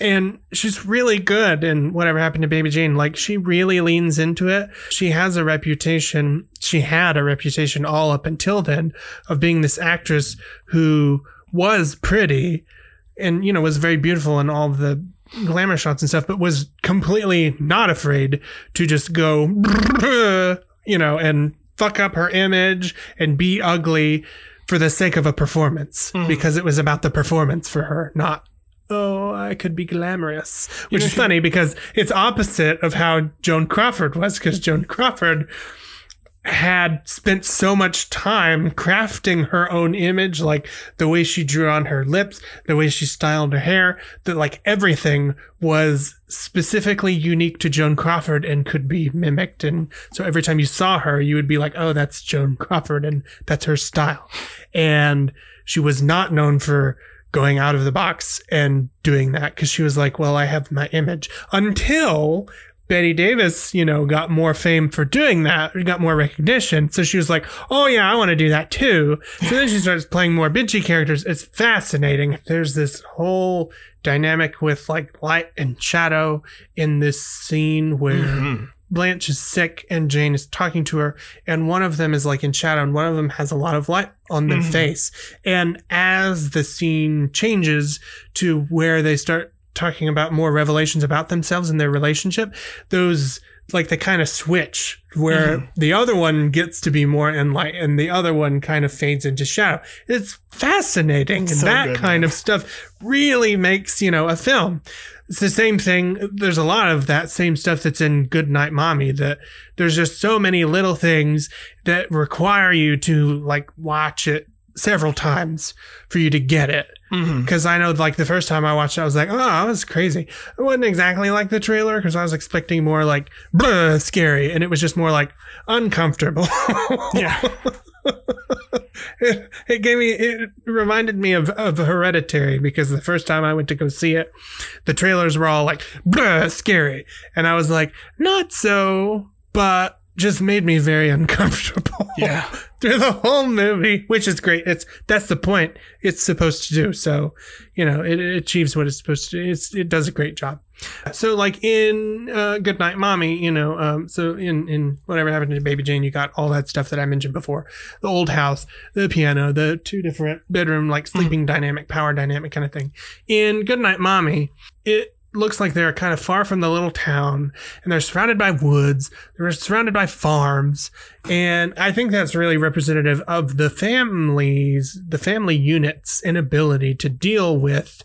and she's really good in whatever happened to baby jane like she really leans into it she has a reputation she had a reputation all up until then of being this actress who was pretty and you know was very beautiful in all the glamour shots and stuff but was completely not afraid to just go [laughs] you know and fuck up her image and be ugly for the sake of a performance mm. because it was about the performance for her not oh, I could be glamorous. Which know, is funny because it's opposite of how Joan Crawford was, because Joan Crawford had spent so much time crafting her own image, like the way she drew on her lips, the way she styled her hair, that like everything was specifically unique to Joan Crawford and could be mimicked. And so every time you saw her, you would be like, oh, that's Joan Crawford and that's her style. And she was not known for going out of the box and doing that because she was like, well, I have my image until Bette Davis, you know, got more fame for doing that, got more recognition. So she was like, oh, yeah, I want to do that too. So then she starts playing more bitchy characters. It's fascinating. There's this whole dynamic with like light and shadow in this scene where mm-hmm. Blanche is sick and Jane is talking to her, and one of them is like in shadow, and one of them has a lot of light on their mm-hmm. face. And as the scene changes to where they start talking about more revelations about themselves and their relationship, those like they kind of switch where mm-hmm. the other one gets to be more in light and the other one kind of fades into shadow. It's fascinating. and so that good, kind man. of stuff really makes, you know, a film it's the same thing. There's a lot of that same stuff that's in Good Night Mommy that there's just so many little things that require you to like watch it several times for you to get it. Mm-hmm. Because I know, like the first time I watched it, I was like, "Oh, that was crazy." It wasn't exactly like the trailer because I was expecting more like "bruh" scary, and it was just more like uncomfortable. [laughs] Yeah. [laughs] it, it gave me it reminded me of, of hereditary because the first time i went to go see it the trailers were all like Bruh, scary and i was like not so but just made me very [laughs] uncomfortable Yeah. Through the whole movie which is great. It's that's the point it's supposed to do. So you know it, it achieves what it's supposed to do. It's, it does a great job. So like in uh, Good Night, Mommy, you know, um, so in in whatever happened to Baby Jane, you got all that stuff that I mentioned before, the old house, the piano, the two different bedroom like sleeping dynamic, power dynamic kind of thing. In Good Night, Mommy, it looks like they're kind of far from the little town and they're surrounded by woods they're surrounded by farms and i think that's really representative of the families the family units inability to deal with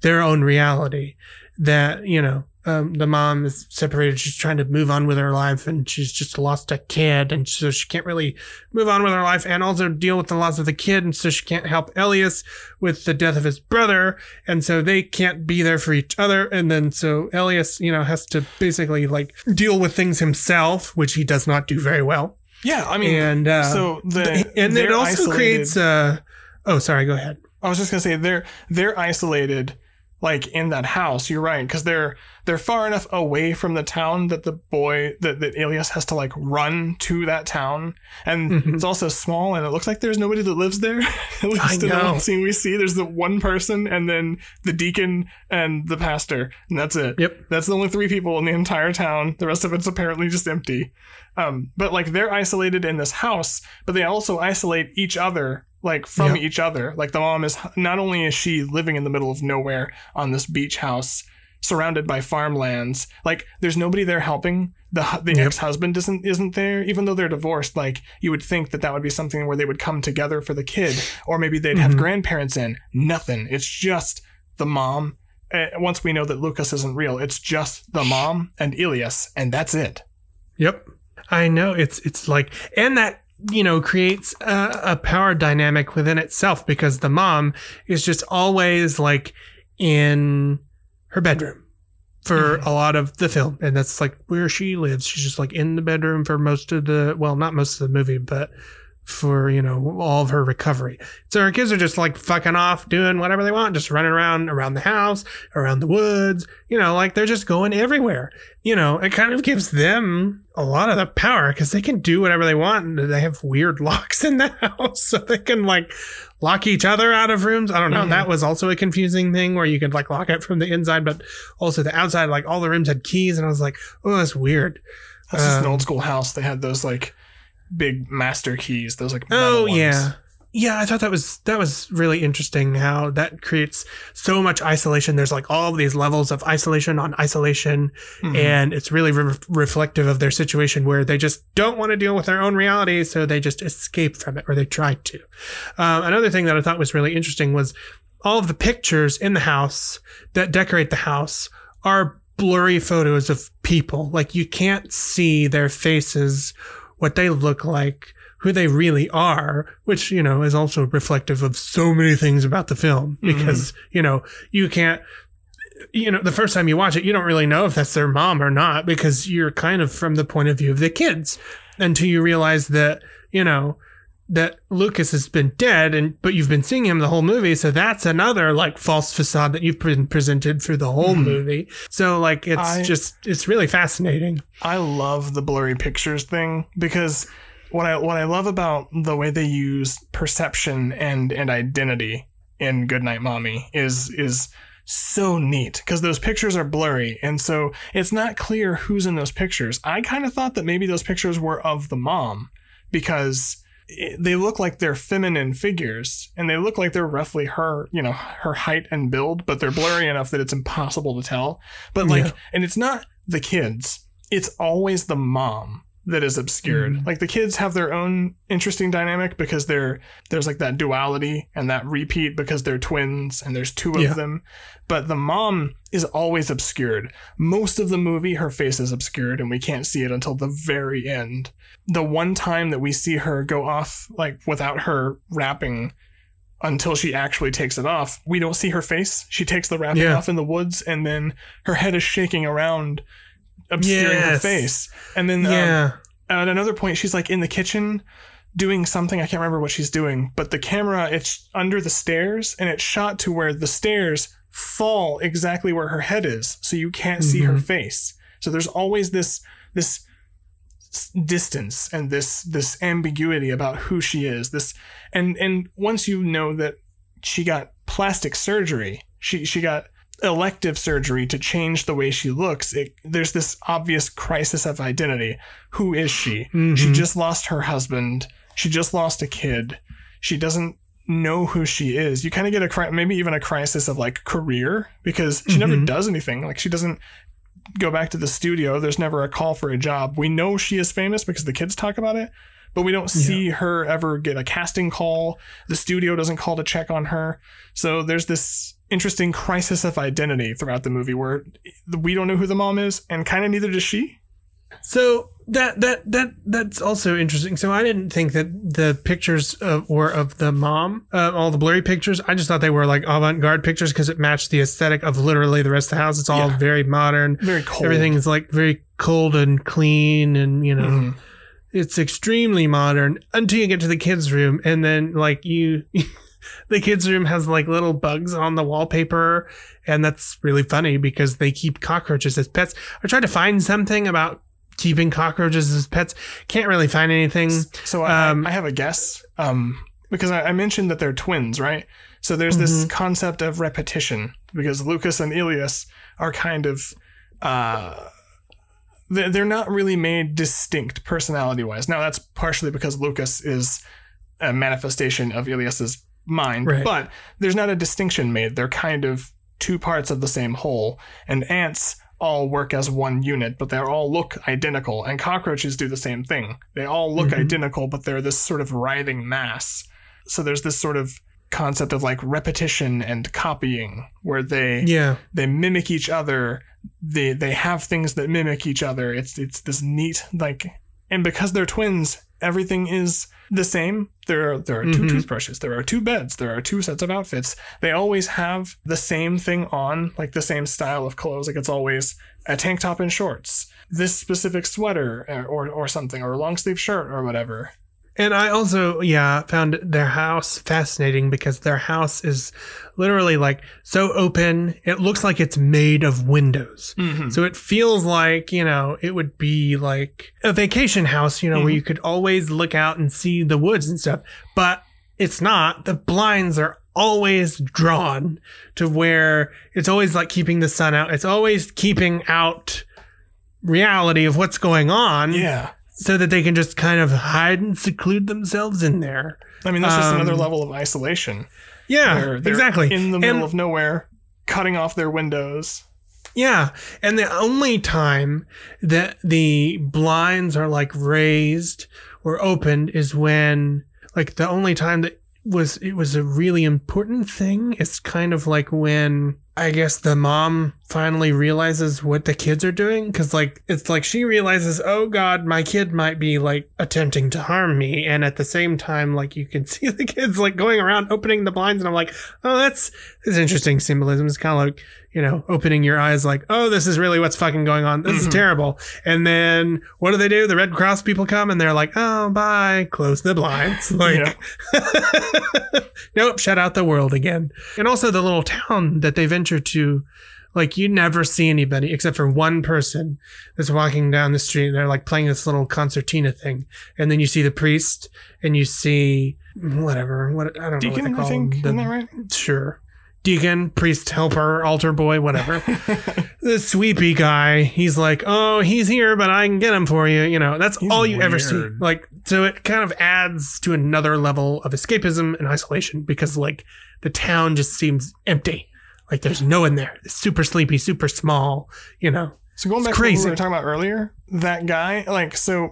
their own reality that you know um, the mom is separated. She's trying to move on with her life, and she's just lost a kid, and so she can't really move on with her life, and also deal with the loss of the kid, and so she can't help Elias with the death of his brother, and so they can't be there for each other, and then so Elias, you know, has to basically like deal with things himself, which he does not do very well, Yeah, I mean, and uh, so the and it also isolated- creates. Uh, oh, sorry, go ahead. I was just gonna say they're they're isolated, like in that house. You're right because they're they're far enough away from the town that the boy that that Elias has to like run to that town, and Mhm. it's also small and it looks like there's nobody that lives there. [laughs] At least I in the know. one scene we see, there's the one person and then the deacon and the pastor, and that's it. Yep. That's the only three people in the entire town. The rest of it's apparently just empty. Um, but like they're isolated in this house, but they also isolate each other like from Yep. each other. Like the mom is not only is she living in the middle of nowhere on this beach house surrounded by farmlands, like there's nobody there helping. The the Yep. ex-husband isn't isn't there even though they're divorced. Like you would think that that would be something where they would come together for the kid or maybe they'd have Mhm. grandparents in. Nothing. It's just the mom. Uh, once we know that Lukas isn't real, it's just the mom and Elias, and that's it. Yep. I know it's it's like and that you know creates a, a power dynamic within itself because the mom is just always like in her bedroom for mm-hmm. a lot of the film. And that's like where she lives. She's just like in the bedroom for most of the well not most of the movie but for you know all of her recovery so her kids are just like fucking off doing whatever they want just running around around the house around the woods you know like they're just going everywhere you know, it kind of gives them a lot of the power because they can do whatever they want. And they have weird [laughs] locks in the [laughs] house, so they can like lock each other out of rooms. I don't know. Mhm. That was also a confusing thing where you could like lock it from the inside, but also the outside. Like all the rooms had keys, and I was like, oh, that's weird. That's just an Um, old school house. They had those like big master keys. Those like Oh ones. yeah. Yeah, I thought that was that was really interesting how that creates so much isolation. There's like all these levels of isolation on isolation, Mhm. and it's really re- reflective of their situation where they just don't want to deal with their own reality, so they just escape from it, or they try to. Um, another thing that I thought was really interesting was all of the pictures in the house that decorate the house are blurry photos of people. Like you can't see their faces, what they look like, who they really are, which, you know, is also reflective of so many things about the film. Mm-hmm. Because, you know, you can't you know, the first time you watch it, you don't really know if that's their mom or not because you're kind of from the point of view of the kids. Until you realize that, you know, that Lukas has been dead and but you've been seeing him the whole movie, so that's another like false facade that you've been presented through the whole Mhm. movie. So like it's I- just it's really fascinating. I love the blurry pictures thing because what I what I love about the way they use perception and and identity in Goodnight Mommy is is so neat because those pictures are blurry and so it's not clear who's in those pictures. I kind of thought that maybe those pictures were of the mom because they look like they're feminine figures and they look like they're roughly her, you know, her height and build, but they're blurry enough that it's impossible to tell. But like Yeah. and it's not the kids. It's always the mom that is obscured. Mhm. Like the kids have their own interesting dynamic because they're there's like that duality and that repeat because they're twins and there's two of Yeah. them. But the mom is always obscured. Most of the movie her face is obscured and we can't see it until the very end. The one time that we see her go off like without her wrapping until she actually takes it off, we don't see her face. She takes the wrapping Yeah. off in the woods and then her head is shaking around obscuring her face. And then um, yeah. at another point she's like in the kitchen doing something i can't remember what she's doing but the camera it's under the stairs and it's shot to where the stairs fall exactly where her head is so you can't see her Mhm. face so there's always this this distance and this this ambiguity about who she is this and and once you know that she got plastic surgery she she got elective surgery to change the way she looks it, there's this obvious crisis of identity. Who is she? She Mhm. just lost her husband. She just lost a kid. She doesn't know who she is. You kind of get a maybe even a crisis of like career because she never Mhm. does anything. Like she doesn't go back to the studio. There's never a call for a job. We know she is famous because the kids talk about it but we don't see her ever get a casting call. The studio doesn't call to check on her. So there's this interesting crisis of identity throughout the movie where we don't know who the mom is and kind of neither does she. So that that that that's also interesting. So I didn't think that the pictures of, were of the mom, uh, all the blurry pictures. I just thought they were like avant-garde pictures because it matched the aesthetic of literally the rest of the house. It's all Yeah. very modern. Very cold. Everything is like very cold and clean, and you know, Mhm. it's extremely modern until you get to the kids' room, and then like you. [laughs] The kids' room has like little bugs on the wallpaper, and that's really funny because they keep cockroaches as pets. I tried to find something about keeping cockroaches as pets. Can't really find anything. So I, Um, I have a guess um, because I, I mentioned that they're twins, right? So there's this concept of repetition because Lukas and Elias are kind of uh, they're they're not really made distinct personality wise. Now that's partially because Lukas is a manifestation of Elias's mind, Right. but there's not a distinction made. They're kind of two parts of the same whole, and ants all work as one unit, but they all look identical, and cockroaches do the same thing. They all look Mhm. identical, but they're this sort of writhing mass. So there's this sort of concept of like repetition and copying where they Yeah. they mimic each other they they have things that mimic each other it's it's this neat like and because they're twins everything is the same. There are there are 2 Mhm. toothbrushes there are two beds there are two sets of outfits. They always have the same thing on like the same style of clothes. Like it's always a tank top and shorts. This specific sweater uh, or or something or a long sleeve shirt or whatever And I also, yeah, found their house fascinating because their house is literally like so open. It looks like it's made of windows. mm-hmm. So it feels like, you know, it would be like a vacation house, you know, where Mhm. you could always look out and see the woods and stuff. But it's not. The blinds are always drawn to where it's always like keeping the sun out. It's always keeping out reality of what's going on yeah so that they can just kind of hide and seclude themselves in there. i mean that's just Um, another level of isolation Yeah, They're- exactly. in the middle And- of nowhere, cutting off their windows. Yeah, and the only time that the blinds are like raised or opened is when like the only time that was it was a really important thing. It's kind of like when I guess the mom finally realizes what the kids are doing cuz like it's like she realizes, "Oh god, my kid might be like attempting to harm me." And at the same time like you can [laughs] see the kids like going around opening the blinds and I'm like, "Oh, that's that's interesting symbolism. It's kind of like you know, opening your eyes like, oh, this is really what's fucking going on. This is Mhm. terrible. And then what do they do? The Red Cross people come and they're like, oh, bye, close the blinds. [laughs] Like, [laughs] nope, shut out the world again. And also the little town that they venture to, like, you never see anybody except for one person that's walking down the street. They're like playing this little concertina thing. And then you see the priest and you see whatever, what, I don't know what Deacon, they I call think, him. The- isn't that right? Sure. Deacon, priest, helper, altar boy, whatever. [laughs] the sweepy guy, he's like, oh, he's here, but I can get him for you. You know, that's He's all you ever see. Like, so it kind of adds to another level of escapism and isolation because, like, the town just seems empty. Like, there's no one there. It's super sleepy, super small, you know. So going back to what we were talking about earlier, that guy, like, so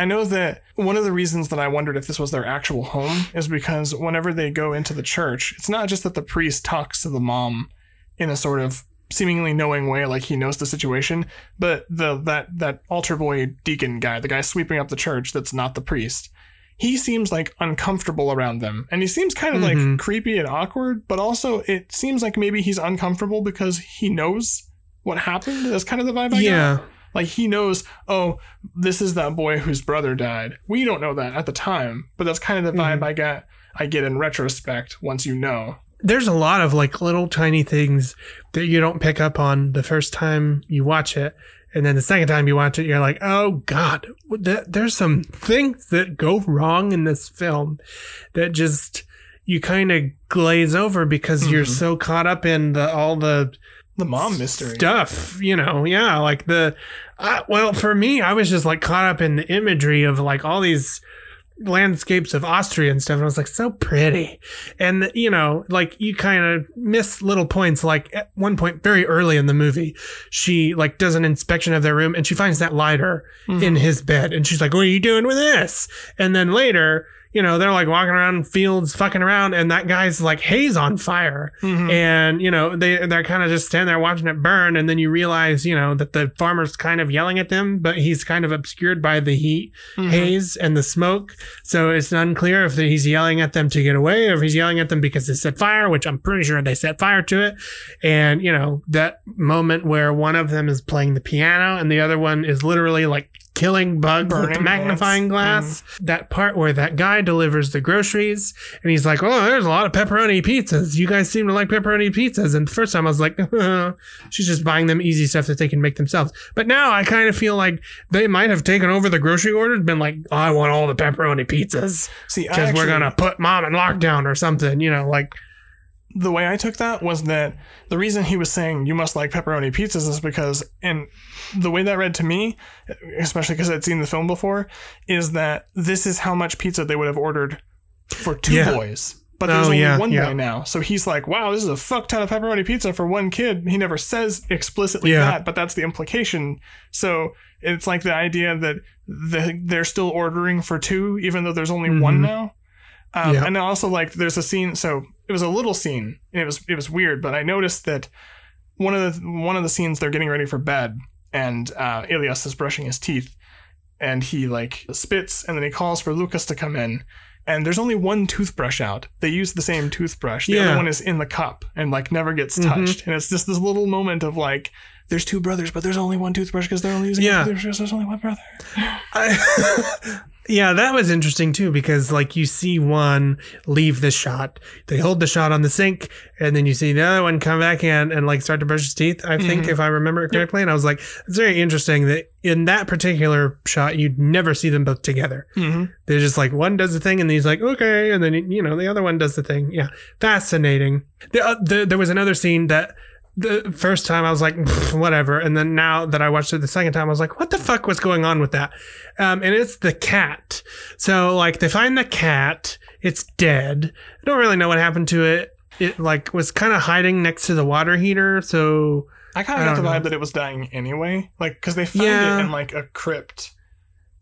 I know that one of the reasons that I wondered if this was their actual home is because whenever they go into the church, it's not just that the priest talks to the mom in a sort of seemingly knowing way, like he knows the situation, but the that that altar boy deacon guy, the guy sweeping up the church, that's not the priest. He seems like uncomfortable around them, and he seems kind of Mhm. like creepy and awkward. But also, it seems like maybe he's uncomfortable because he knows what happened. That's kind of the vibe I got. Like he knows, oh, this is that boy whose brother died. We don't know that at the time, but that's kind of the vibe Mhm. I get. I get in retrospect once you know. there's a lot of like little tiny things that you don't pick up on the first time you watch it and then the second time you watch it you're like oh god th- there's some things that go wrong in this film that just you kind of glaze over because you're Mhm. so caught up in the all the The mom mystery. stuff you know yeah like the I, well for me i was just like caught up in the imagery of like all these landscapes of austria and stuff and i was like so pretty and you know like you kind of miss little points like at one point very early in the movie she like does an inspection of their room and she finds that lighter Mhm. in his bed and she's like what are you doing with this and then later you know, they're like walking around fields, fucking around, and that guy's like haze on fire, Mhm. and you know they they're kind of just standing there watching it burn, and then you realize, you know, that the farmer's kind of yelling at them, but he's kind of obscured by the heat, Mhm. haze, and the smoke, so it's unclear if he's yelling at them to get away or if he's yelling at them because they set fire, which I'm pretty sure they set fire to it, and you know that moment where one of them is playing the piano and the other one is literally like killing bugs with the magnifying glass. That part where that guy delivers the groceries and he's like, "Oh, there's a lot of pepperoni pizzas. You guys seem to like pepperoni pizzas." And the first time I was like, [laughs] "She's just buying them easy stuff that they can make themselves." But now I kind of feel like they might have taken over the grocery order and been like, oh, "I want all the pepperoni pizzas See, because we're gonna put mom in lockdown or something." You know, like the way I took that was that the reason he was saying you must like pepperoni pizzas is because, and the way that read to me, especially because I'd seen the film before, is that this is how much pizza they would have ordered for two Yeah. boys. But there's Oh, only yeah, one yeah. boy now. So he's like, wow, this is a fuck ton of pepperoni pizza for one kid. He never says explicitly that, but that's the implication. So it's like the idea that the, they're still ordering for two, even though there's only one Mhm. now. Um. And also, like, there's a scene. So it was a little scene, and it was it was weird. But I noticed that one of the one of the scenes they're getting ready for bed, and uh, Elias is brushing his teeth, and he like spits, and then he calls for Lukas to come in. And there's only one toothbrush out. They use the same toothbrush. The Yeah. other one is in the cup and like never gets touched. Mm-hmm. touched. And it's just this little moment of like, there's two brothers, but there's only one toothbrush because they're only using Yeah. There's only one brother. I, [laughs] yeah, that was interesting too because like you see one leave the shot, they hold the shot on the sink, and then you see the other one come back in and like start to brush his teeth. I think Mhm. if I remember it correctly, and I was like, it's very interesting that in that particular shot you'd never see them both together. Mm-hmm. They're just like one does the thing and he's like okay, and then you know the other one does the thing. Yeah, fascinating. The, uh, the, there was another scene that the first time I was like whatever, and then now that I watched it the second time I was like what the fuck was going on with that? Um, and it's the cat. So like they find the cat, it's dead. I don't really know what happened to it. It like was kind of hiding next to the water heater. So I kind of got the vibe know. that it was dying anyway, like because they found Yeah. it in like a crypt,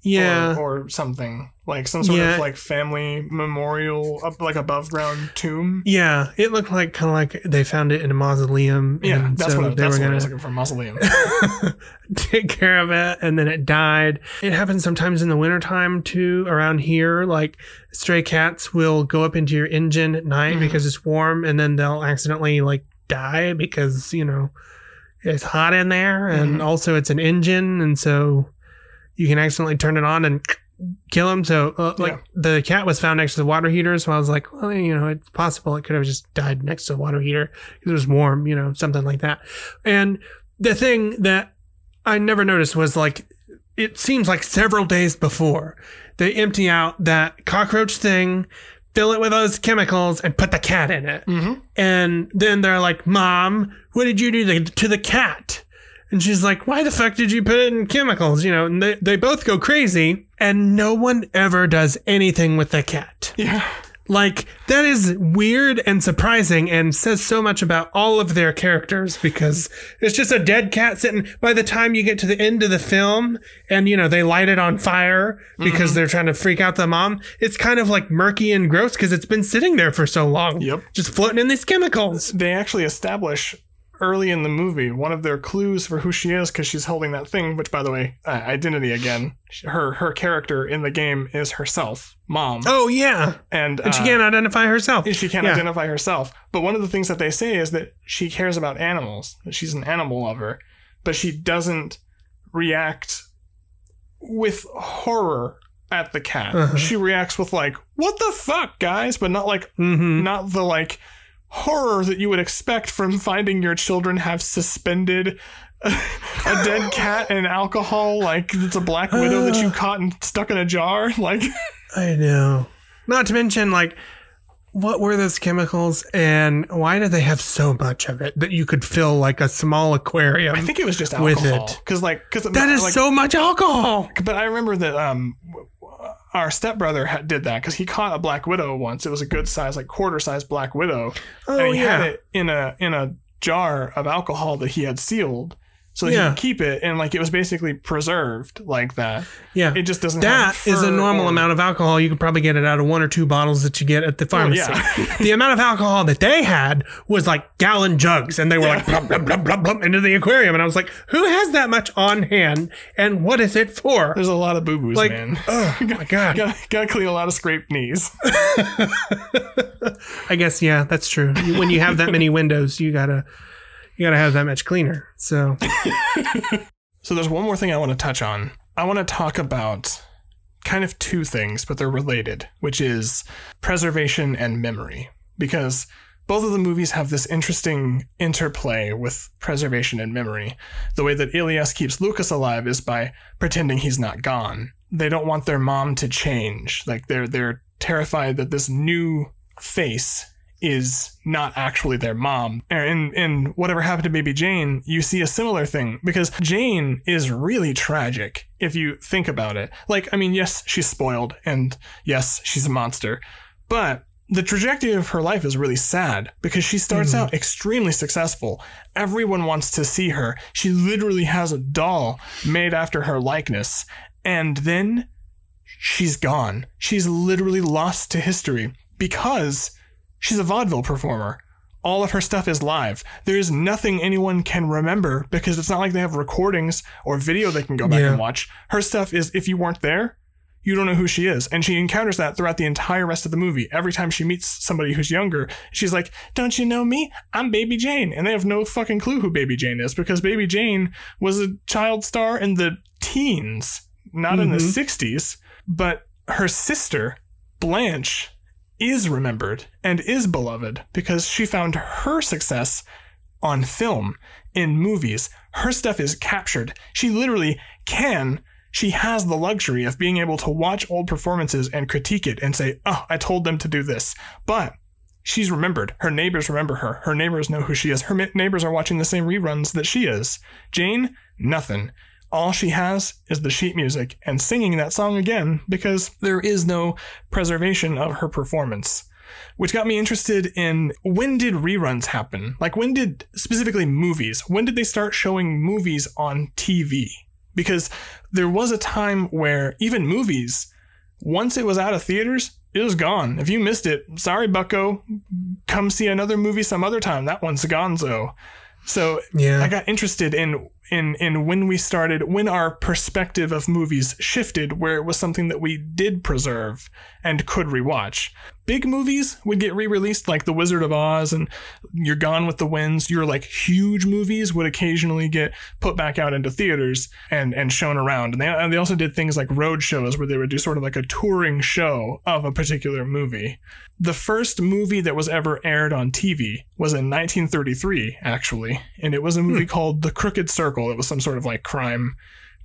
yeah, or, or something, like some sort Yeah. of like family memorial, up, like above ground tomb. yeah, it looked like kind of like they found it in a mausoleum. Yeah, and that's so what I, they that's were what gonna was looking for. Mausoleum. [laughs] take care of it and then it died it happens sometimes in the wintertime too around here like stray cats will go up into your engine at night Mhm. because it's warm and then they'll accidentally like die because you know it's hot in there and Mhm. also it's an engine and so you can accidentally turn it on and kill him. so uh, like Yeah. the cat was found next to the water heater so i was like well you know it's possible it could have just died next to the water heater because it was warm you know something like that and the thing that I never noticed was like it seems like several days before they empty out that cockroach thing, fill it with those chemicals, and put the cat in it. mm-hmm. And then they're like, "Mom, what did you do to, to the cat?" And she's like, "Why the fuck did you put it in chemicals?" You know, and they they both go crazy, and no one ever does anything with the cat. Yeah. Like that is weird and surprising and says so much about all of their characters because it's just a dead cat sitting by the time you get to the end of the film and you know they light it on fire because mm-hmm. they're trying to freak out the mom it's kind of like murky and gross because it's been sitting there for so long Yep. just floating in these chemicals They actually establish early in the movie one of their clues for who she is because she's holding that thing. Which, by the way, uh, identity again. Her her character in the game is herself, mom, oh yeah and and she uh, can't identify herself She can't Yeah. identify herself. But one of the things that they say is that she cares about animals, that she's an animal lover, but she doesn't react with horror at the cat. Uh-huh. She reacts with like, "What the fuck, guys?" but not like mm-hmm. not the like horror that you would expect from finding your children have suspended a, dead [laughs] cat and alcohol like it's a black widow that you [sighs] caught and stuck in a jar [laughs] like I know. Not to mention, like, what were those chemicals and why did they have so much of it that you could fill like a small aquarium? I think it was just With alcohol it. because like because that is like, so much alcohol. But I remember that um, our stepbrother did that because he caught a black widow once. It was a good size, like quarter size black widow, Oh, and he yeah. had it in a in a jar of alcohol that he had sealed. So they Yeah. could keep it and like it was basically preserved like that. Yeah. It just doesn't. That is a normal or- amount of alcohol. You could probably get it out of one or two bottles that you get at the oh, pharmacy. yeah. [laughs] the amount of alcohol that they had was like gallon jugs, and they were like blub, blub, blub, blub, blub, into the aquarium. And I was like, who has that much on hand, and what is it for? There's a lot of boo boos, Like, man. oh my [laughs] god. gotta, gotta clean a lot of scraped knees. [laughs] I guess yeah, that's true. When you have that many windows, you gotta you gotta have that much cleaner. So [laughs] So there's one more thing I want to touch on. I want to talk about kind of two things, but they're related, which is preservation and memory. Because both of the movies have this interesting interplay with preservation and memory. The way that Elias keeps Lukas alive is by pretending he's not gone. They don't want their mom to change. Like they're they're terrified that this new face is not actually their mom. And in whatever happened to baby Jane, you see a similar thing because Jane is really tragic if you think about it. Like, I mean, yes, she's spoiled and yes, she's a monster, but the trajectory of her life is really sad because she starts hmm. out extremely successful. Everyone wants to see her. She literally has a doll made after her likeness. And then she's gone. She's literally lost to history because she's a vaudeville performer. All of her stuff is live. There is nothing anyone can remember because it's not like they have recordings or video they can go back Yeah. and watch. Her stuff is if you weren't there, you don't know who she is. And she encounters that throughout the entire rest of the movie. Every time she meets somebody who's younger, she's like, Don't you know me? I'm Baby Jane. And they have no fucking clue who Baby Jane is because Baby Jane was a child star in the teens, not in the mm-hmm. 60s. But her sister, Blanche, is remembered and is beloved because she found her success on film, in movies. Her stuff is captured. She literally can, she has the luxury of being able to watch old performances and critique it and say, oh, I told them to do this. But she's remembered. Her neighbors remember her. Her neighbors know who she is. Her neighbors are watching the same reruns that she is. Jane, nothing. All she has is the sheet music and singing that song again because there is no preservation of her performance which got me interested in when did reruns happen? Like when did specifically movies? When did they start showing movies on TV? Because there was a time where even movies, once it was out of theaters, it was gone. If you missed it, sorry, Bucko. Come see another movie some other time. That one's a gonzo. So Yeah. I got interested in in in when we started when our perspective of movies shifted where it was something that we did preserve and could rewatch. Big movies would get re-released like The Wizard of Oz and You're Gone with the Winds. Your like huge movies would occasionally get put back out into theaters and and shown around. And they and they also did things like road shows where they would do sort of like a touring show of a particular movie. The first movie that was ever aired on TV was in 1933, actually, and it was a movie hmm. called The Crooked Circle. It was some sort of like crime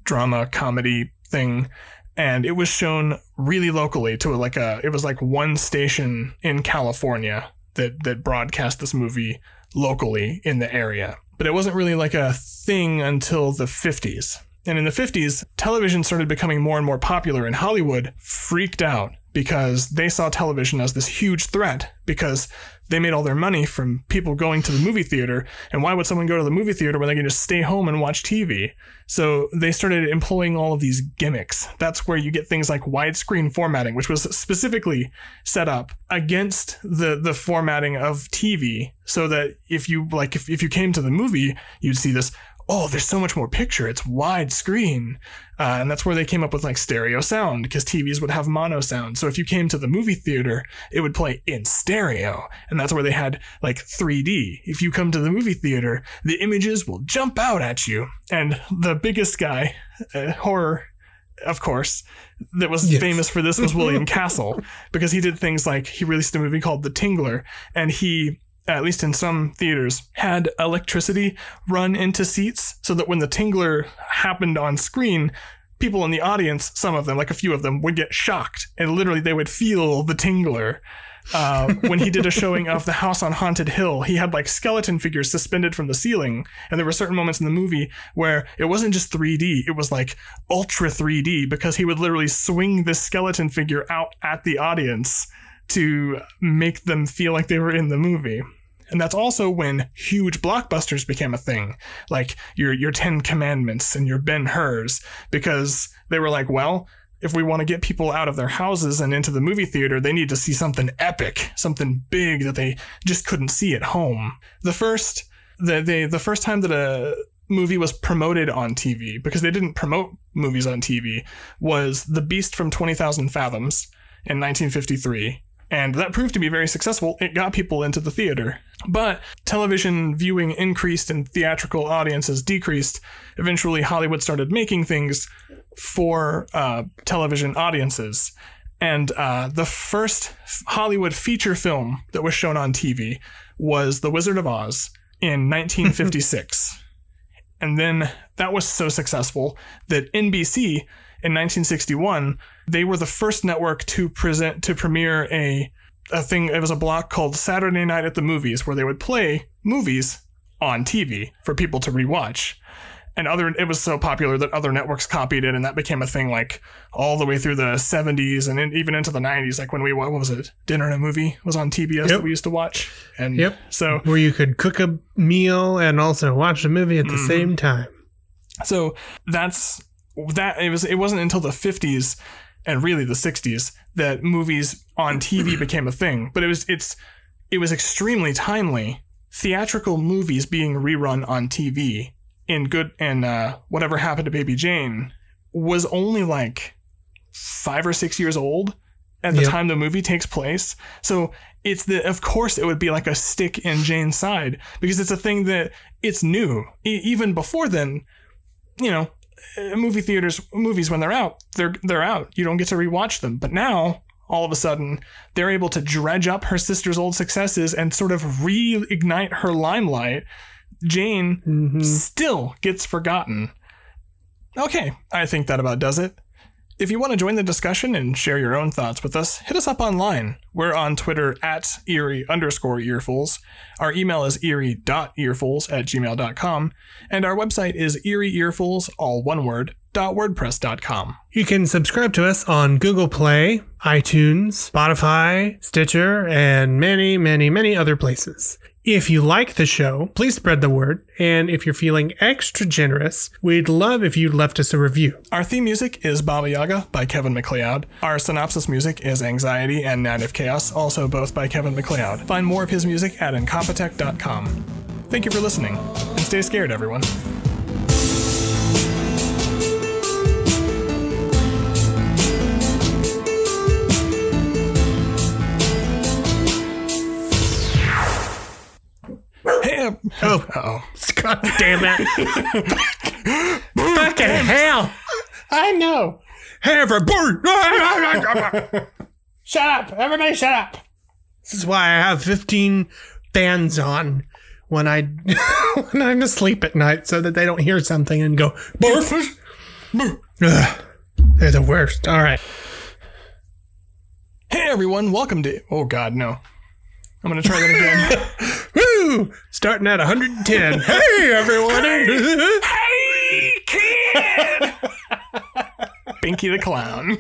drama comedy thing, and it was shown really locally to like a. It was like one station in California that that broadcast this movie locally in the area, but it wasn't really like a thing until the 50s. And in the 50s, television started becoming more and more popular, and Hollywood freaked out because they saw television as this huge threat because they made all their money from people going to the movie theater. And why would someone go to the movie theater when they can just stay home and watch TV? So they started employing all of these gimmicks. That's where you get things like widescreen formatting, which was specifically set up against the, the formatting of TV so that if you like if, if you came to the movie, you'd see this oh, there's so much more picture. It's widescreen. Uh, and that's where they came up with like stereo sound because TVs would have mono sound. So if you came to the movie theater, it would play in stereo. And that's where they had like 3D. If you come to the movie theater, the images will jump out at you. And the biggest guy, uh, horror, of course, that was Yes. famous for this was William [laughs] Castle because he did things like he released a movie called The Tingler and he at least in some theaters, had electricity run into seats so that when the tingler happened on screen, people in the audience, some of them, like a few of them, would get shocked and literally they would feel the tingler. Uh, [laughs] when he did a showing of the house on Haunted Hill, he had like skeleton figures suspended from the ceiling. And there were certain moments in the movie where it wasn't just 3D, it was like ultra 3D because he would literally swing this skeleton figure out at the audience to make them feel like they were in the movie. And that's also when huge blockbusters became a thing, like your your Ten Commandments and your Ben Hur's, because they were like, well, if we want to get people out of their houses and into the movie theater, they need to see something epic, something big that they just couldn't see at home. The first the they, the first time that a movie was promoted on TV because they didn't promote movies on TV was The Beast from 20,000 Fathoms in 1953 and that proved to be very successful. It got people into the theater. But television viewing increased and theatrical audiences decreased. Eventually, Hollywood started making things for uh, television audiences. And uh, the first Hollywood feature film that was shown on TV was The Wizard of Oz in [laughs] 1956. and then that was so successful that NBC in 1961 they were the first network to present to premiere a a thing it was a block called Saturday Night at the Movies where they would play movies on TV for people to rewatch. And other it was so popular that other networks copied it and that became a thing like all the way through the 70s and in, even into the 90s like when we what was it? Dinner and a movie was on TBS Yep. that we used to watch. And Yep. so Where you could cook a meal and also watch a movie at the Mm-hmm. same time. So that's that it was it wasn't until the 50s and really the 60s that movies on TV [clears throat] became a thing. But it was it's it was extremely timely. Theatrical movies being rerun on TV in good and uh, whatever happened to Baby Jane was only like five or six years old at the Yep. time the movie takes place. So it's the of course it would be like a stick in Jane's side because it's a thing that it's new. E- even before then, you know, Uh, movie theaters movies when they're out, they're they're out. You don't get to rewatch them. But now all of a sudden they're able to dredge up her sister's old successes and sort of reignite her limelight. Jane mm-hmm. still gets forgotten. Okay, I think that about does it. If you want to join the discussion and share your own thoughts with us, hit us up online. We're on Twitter at eerie underscore earfuls. Our email is eerie.earfuls at gmail.com. And our website is eerieearfuls, all one word, wordpress.com. You can subscribe to us on Google Play, iTunes, Spotify, Stitcher, and many, many, many other places. If you like the show, please spread the word. And if you're feeling extra generous, we'd love if you left us a review. Our theme music is Baba Yaga by Kevin MacLeod. Our synopsis music is Anxiety and Native Chaos, also both by Kevin MacLeod. Find more of his music at incompetech.com. Thank you for listening, and stay scared, everyone. Hey, uh, Oh, oh. God damn it. Fucking hell. I know. Hey, everybody. shut up. Everybody shut up. This is why I have 15 fans on when I [laughs] when I'm asleep at night so that they don't hear something and go, barf. Ugh, they're the worst. All right. Hey everyone, welcome to. Oh God, no. I'm gonna try that again. [laughs] Woo! Starting at 110. [laughs] hey, everyone. hey, [laughs] kid! Binky the clown.